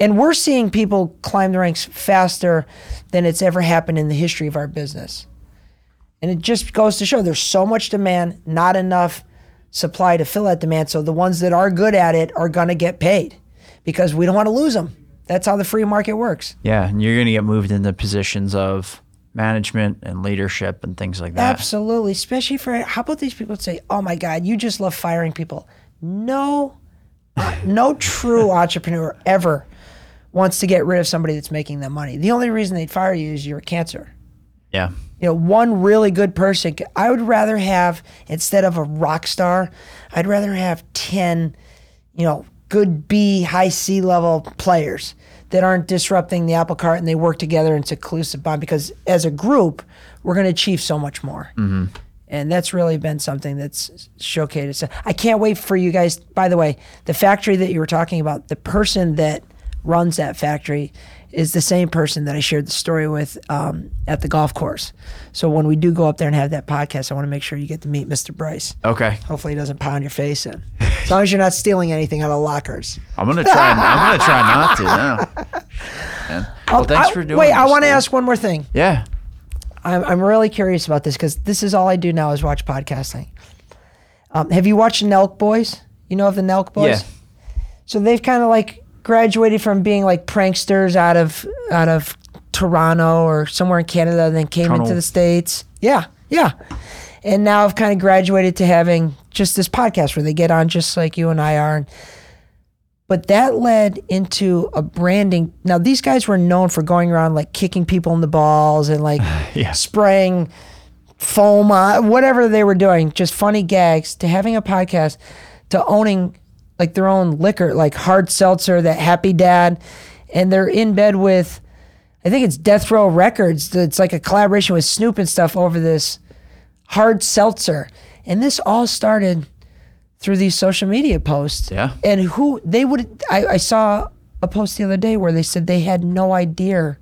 And we're seeing people climb the ranks faster than it's ever happened in the history of our business. And it just goes to show there's so much demand, not enough supply to fill that demand. So the ones that are good at it are going to get paid because we don't want to lose them. That's how the free market works. Yeah, and you're going to get moved into positions of management and leadership and things like that. Absolutely. Especially for how about these people that say, "Oh my God, you just love firing people." No, no true entrepreneur ever wants to get rid of somebody that's making them money. The only reason they'd fire you is you're a cancer. Yeah. You know, one really good person. I would rather have instead of a rock star, I'd rather have ten, you know, good B, high C level players that aren't disrupting the apple cart and they work together into a cohesive bond. Because as a group, we're going to achieve so much more. Mm-hmm. And that's really been something that's showcased. So I can't wait for you guys. By the way, the factory that you were talking about, the person that runs that factory is the same person that I shared the story with um, at the golf course. So when we do go up there and have that podcast, I want to make sure you get to meet Mr. Bryce. Okay. Hopefully, he doesn't pound your face in. As long as you're not stealing anything out of lockers. I'm gonna try. I'm gonna try not to. Yeah. Man. Well, thanks I- for doing. Wait, I want to ask one more thing. Yeah. I'm, I'm really curious about this because this is all I do now is watch podcasting. Um, have you watched Nelk Boys? You know of the Nelk Boys? Yeah. So they've kind of like graduated from being like pranksters out of out of Toronto or somewhere in Canada, and then came Toronto. into the states. Yeah, yeah. And now I've kind of graduated to having just this podcast where they get on just like you and I are. And, but that led into a branding. Now these guys were known for going around like kicking people in the balls and like Yeah. spraying foam on whatever they were doing, just funny gags. To having a podcast, to owning like their own liquor, like hard seltzer, that Happy Dad, and they're in bed with. I think it's Death Row Records. It's like a collaboration with Snoop and stuff over this hard seltzer. And this all started through these social media posts. Yeah. And who they would, I, I saw a post the other day where they said they had no idea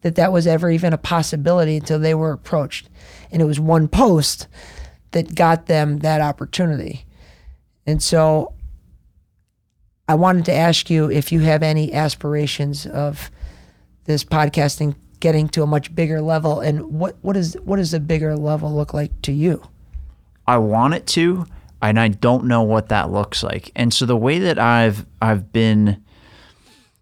that that was ever even a possibility until they were approached. And it was one post that got them that opportunity. And so I wanted to ask you if you have any aspirations of this podcasting getting to a much bigger level. And what what is what does a bigger level look like to you? I want it to, and I don't know what that looks like. And so the way that I've I've been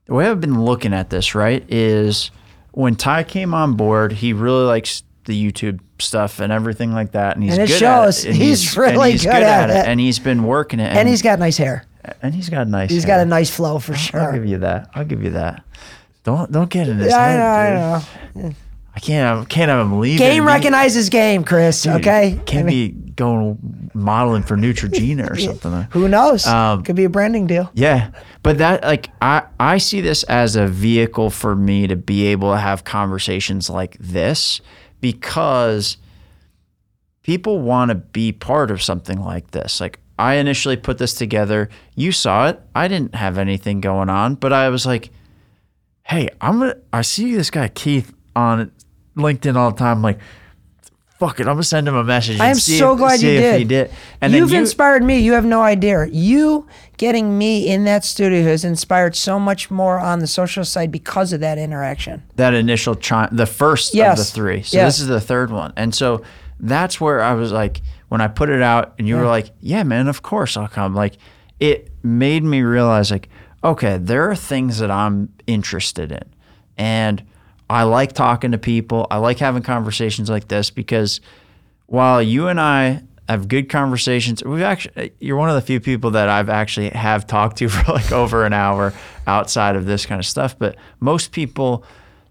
the way I've been looking at this, right, is when Ty came on board, he really likes the YouTube stuff and everything like that, and he's And it good shows. at it. and He's and really he's good at it. and he's been working it, And he's got nice hair. And he's got a nice. He's hair. got a nice flow for sure. I'll give you that. I'll give you that. Don't don't get in his Yeah, I head. know, dude. I know. I can't have, can't have him leaving. Game Be- recognizes game, Chris. dude, okay. Can't I mean, be going modeling for Neutrogena or something. Who knows? Um, Could be a branding deal. Yeah, but that like I I see this as a vehicle for me to be able to have conversations like this because people want to be part of something like this. Like I initially put this together, you saw it. I didn't have anything going on, but I was like, "Hey, I'm gonna." I see this guy Keith on LinkedIn all the time. I'm like, "Fuck it, I'm gonna send him a message." I am so if- glad you did. Did. And You've you, inspired me. You have no idea. You getting me in that studio has inspired so much more on the social side because of that interaction. that initial chime, the first Yes. of the three. So Yes. this is the third one, and so that's where I was like, when I put it out, and you were like, "Yeah, man, of course I'll come." Like, it made me realize, like, okay, there are things that I'm interested in, and I like talking to people. I like having conversations like this because while you and I have good conversations, we've actually you're one of the few people that I've actually have talked to for like over an hour outside of this kind of stuff. But most people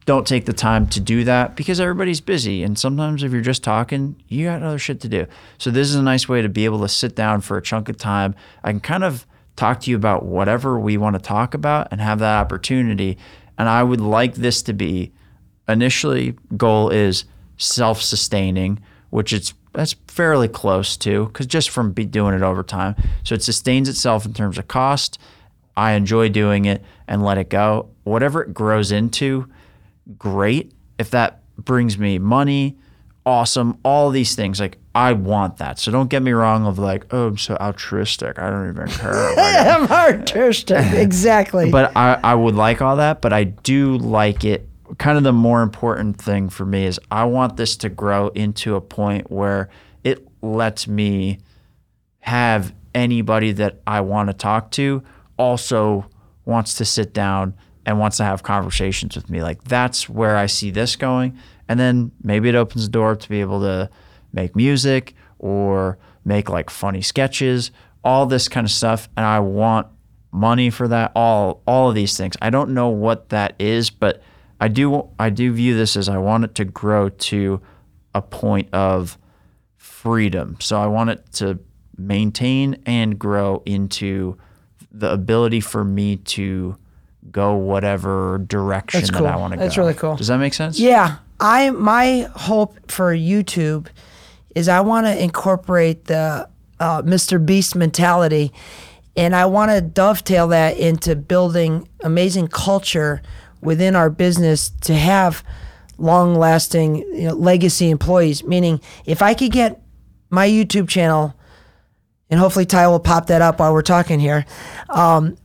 don't take the time to do that because everybody's busy. And sometimes if you're just talking, you got other shit to do. So this is a nice way to be able to sit down for a chunk of time. I can kind of talk to you about whatever we want to talk about and have that opportunity. And I would like this to be initially goal is self-sustaining, which it's that's fairly close to because just from doing it over time. So it sustains itself in terms of cost. I enjoy doing it and let it go. Whatever it grows into, great. If that brings me money, awesome. All these things, like I want that. So don't get me wrong of like, oh, I'm so altruistic. I don't even care. I'm altruistic. exactly. but I, I would like all that, but I do like it. Kind of the more important thing for me is I want this to grow into a point where it lets me have anybody that I want to talk to also wants to sit down and wants to have conversations with me. Like that's where I see this going. And then maybe it opens the door to be able to make music or make like funny sketches, all this kind of stuff. And I want money for that, all all of these things. I don't know what that is, but I do I do view this as I want it to grow to a point of freedom. So I want it to maintain and grow into the ability for me to go whatever direction That's that. I want to go. That's really cool. Does that make sense? Yeah, I my hope for YouTube is I want to incorporate the uh, Mr. Beast mentality, and I want to dovetail that into building amazing culture within our business to have long-lasting you know, legacy employees. Meaning, if I could get my YouTube channel, and hopefully Ty will pop that up while we're talking here. Um,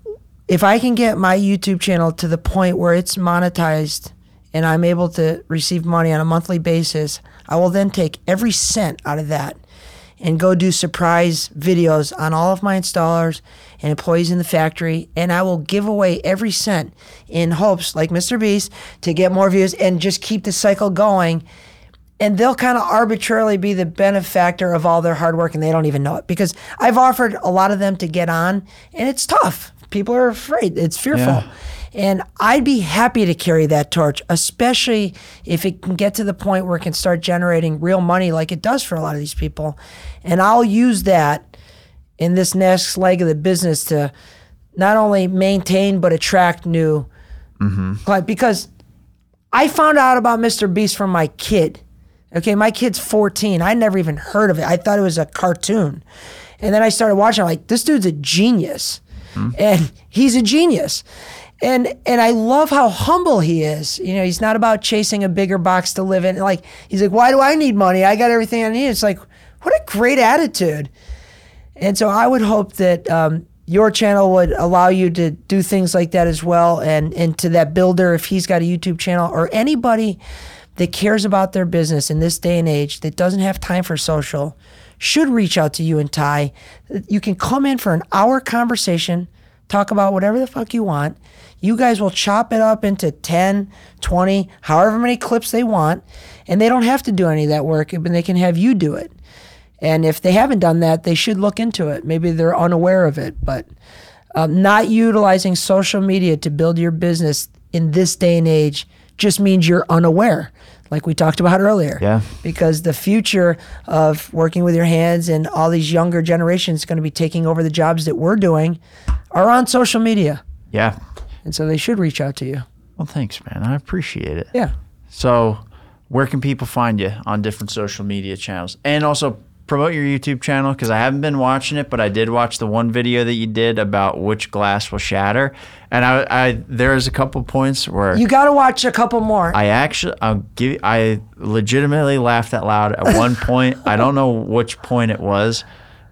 if I can get my YouTube channel to the point where it's monetized and I'm able to receive money on a monthly basis, I will then take every cent out of that and go do surprise videos on all of my installers and employees in the factory. And I will give away every cent in hopes, like Mr. Beast, to get more views and just keep the cycle going. And they'll kind of arbitrarily be the benefactor of all their hard work and they don't even know it because I've offered a lot of them to get on and it's tough. People are afraid, it's fearful. Yeah. And I'd be happy to carry that torch, especially if it can get to the point where it can start generating real money like it does for a lot of these people. And I'll use that in this next leg of the business to not only maintain but attract new mm-hmm. clients. Because I found out about Mr. Beast from my kid. Okay, my kid's 14. I never even heard of it. I thought it was a cartoon. And then I started watching, I'm like, this dude's a genius. And he's a genius. And and I love how humble he is. You know, he's not about chasing a bigger box to live in. Like he's like, why do I need money? I got everything I need. It's like, what a great attitude. And so I would hope that um, your channel would allow you to do things like that as well. And and to that builder, if he's got a YouTube channel or anybody that cares about their business in this day and age that doesn't have time for social, should reach out to you and Ty. You can come in for an hour conversation, talk about whatever the fuck you want. You guys will chop it up into 10, 20, however many clips they want, and they don't have to do any of that work, but they can have you do it. And if they haven't done that, they should look into it. Maybe they're unaware of it, but um, not utilizing social media to build your business in this day and age just means you're unaware, like we talked about earlier. Yeah. Because the future of working with your hands and all these younger generations going to be taking over the jobs that we're doing are on social media. Yeah. And so they should reach out to you. Well, thanks, man. I appreciate it. Yeah. So, where can people find you on different social media channels? And also promote your YouTube channel because I haven't been watching it, but I did watch the one video that you did about which glass will shatter. And I, I there's a couple points where You got to watch a couple more. I actually, I'll give, I legitimately laughed out loud at one point. I don't know which point it was,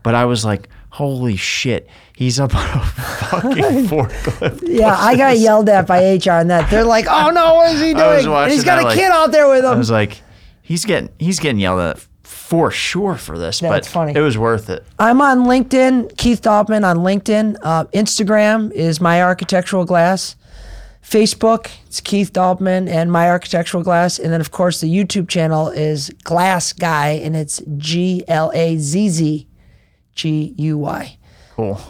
but I was like, "Holy shit, he's up on a fucking forklift!" yeah, I got yelled at by HR on that. They're like, "Oh no, what is he doing?" He's got a like- kid out there with him." I was like, "He's getting, he's getting yelled at for sure for this." That's but funny. it was worth it. I'm on LinkedIn, Keith Daubmann on LinkedIn. Uh, Instagram is My Architectural Glass. Facebook, it's Keith Daubmann and My Architectural Glass. And then, of course, the YouTube channel is Glass Guy, and it's G L A Z Z G U Y. Cool.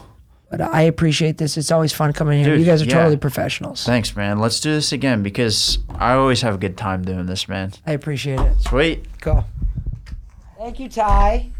But I appreciate this. It's always fun coming here. Dude, you guys are yeah. totally professionals. Thanks, man. Let's do this again because I always have a good time doing this, man. I appreciate it. Sweet. Cool. Thank you, Ty.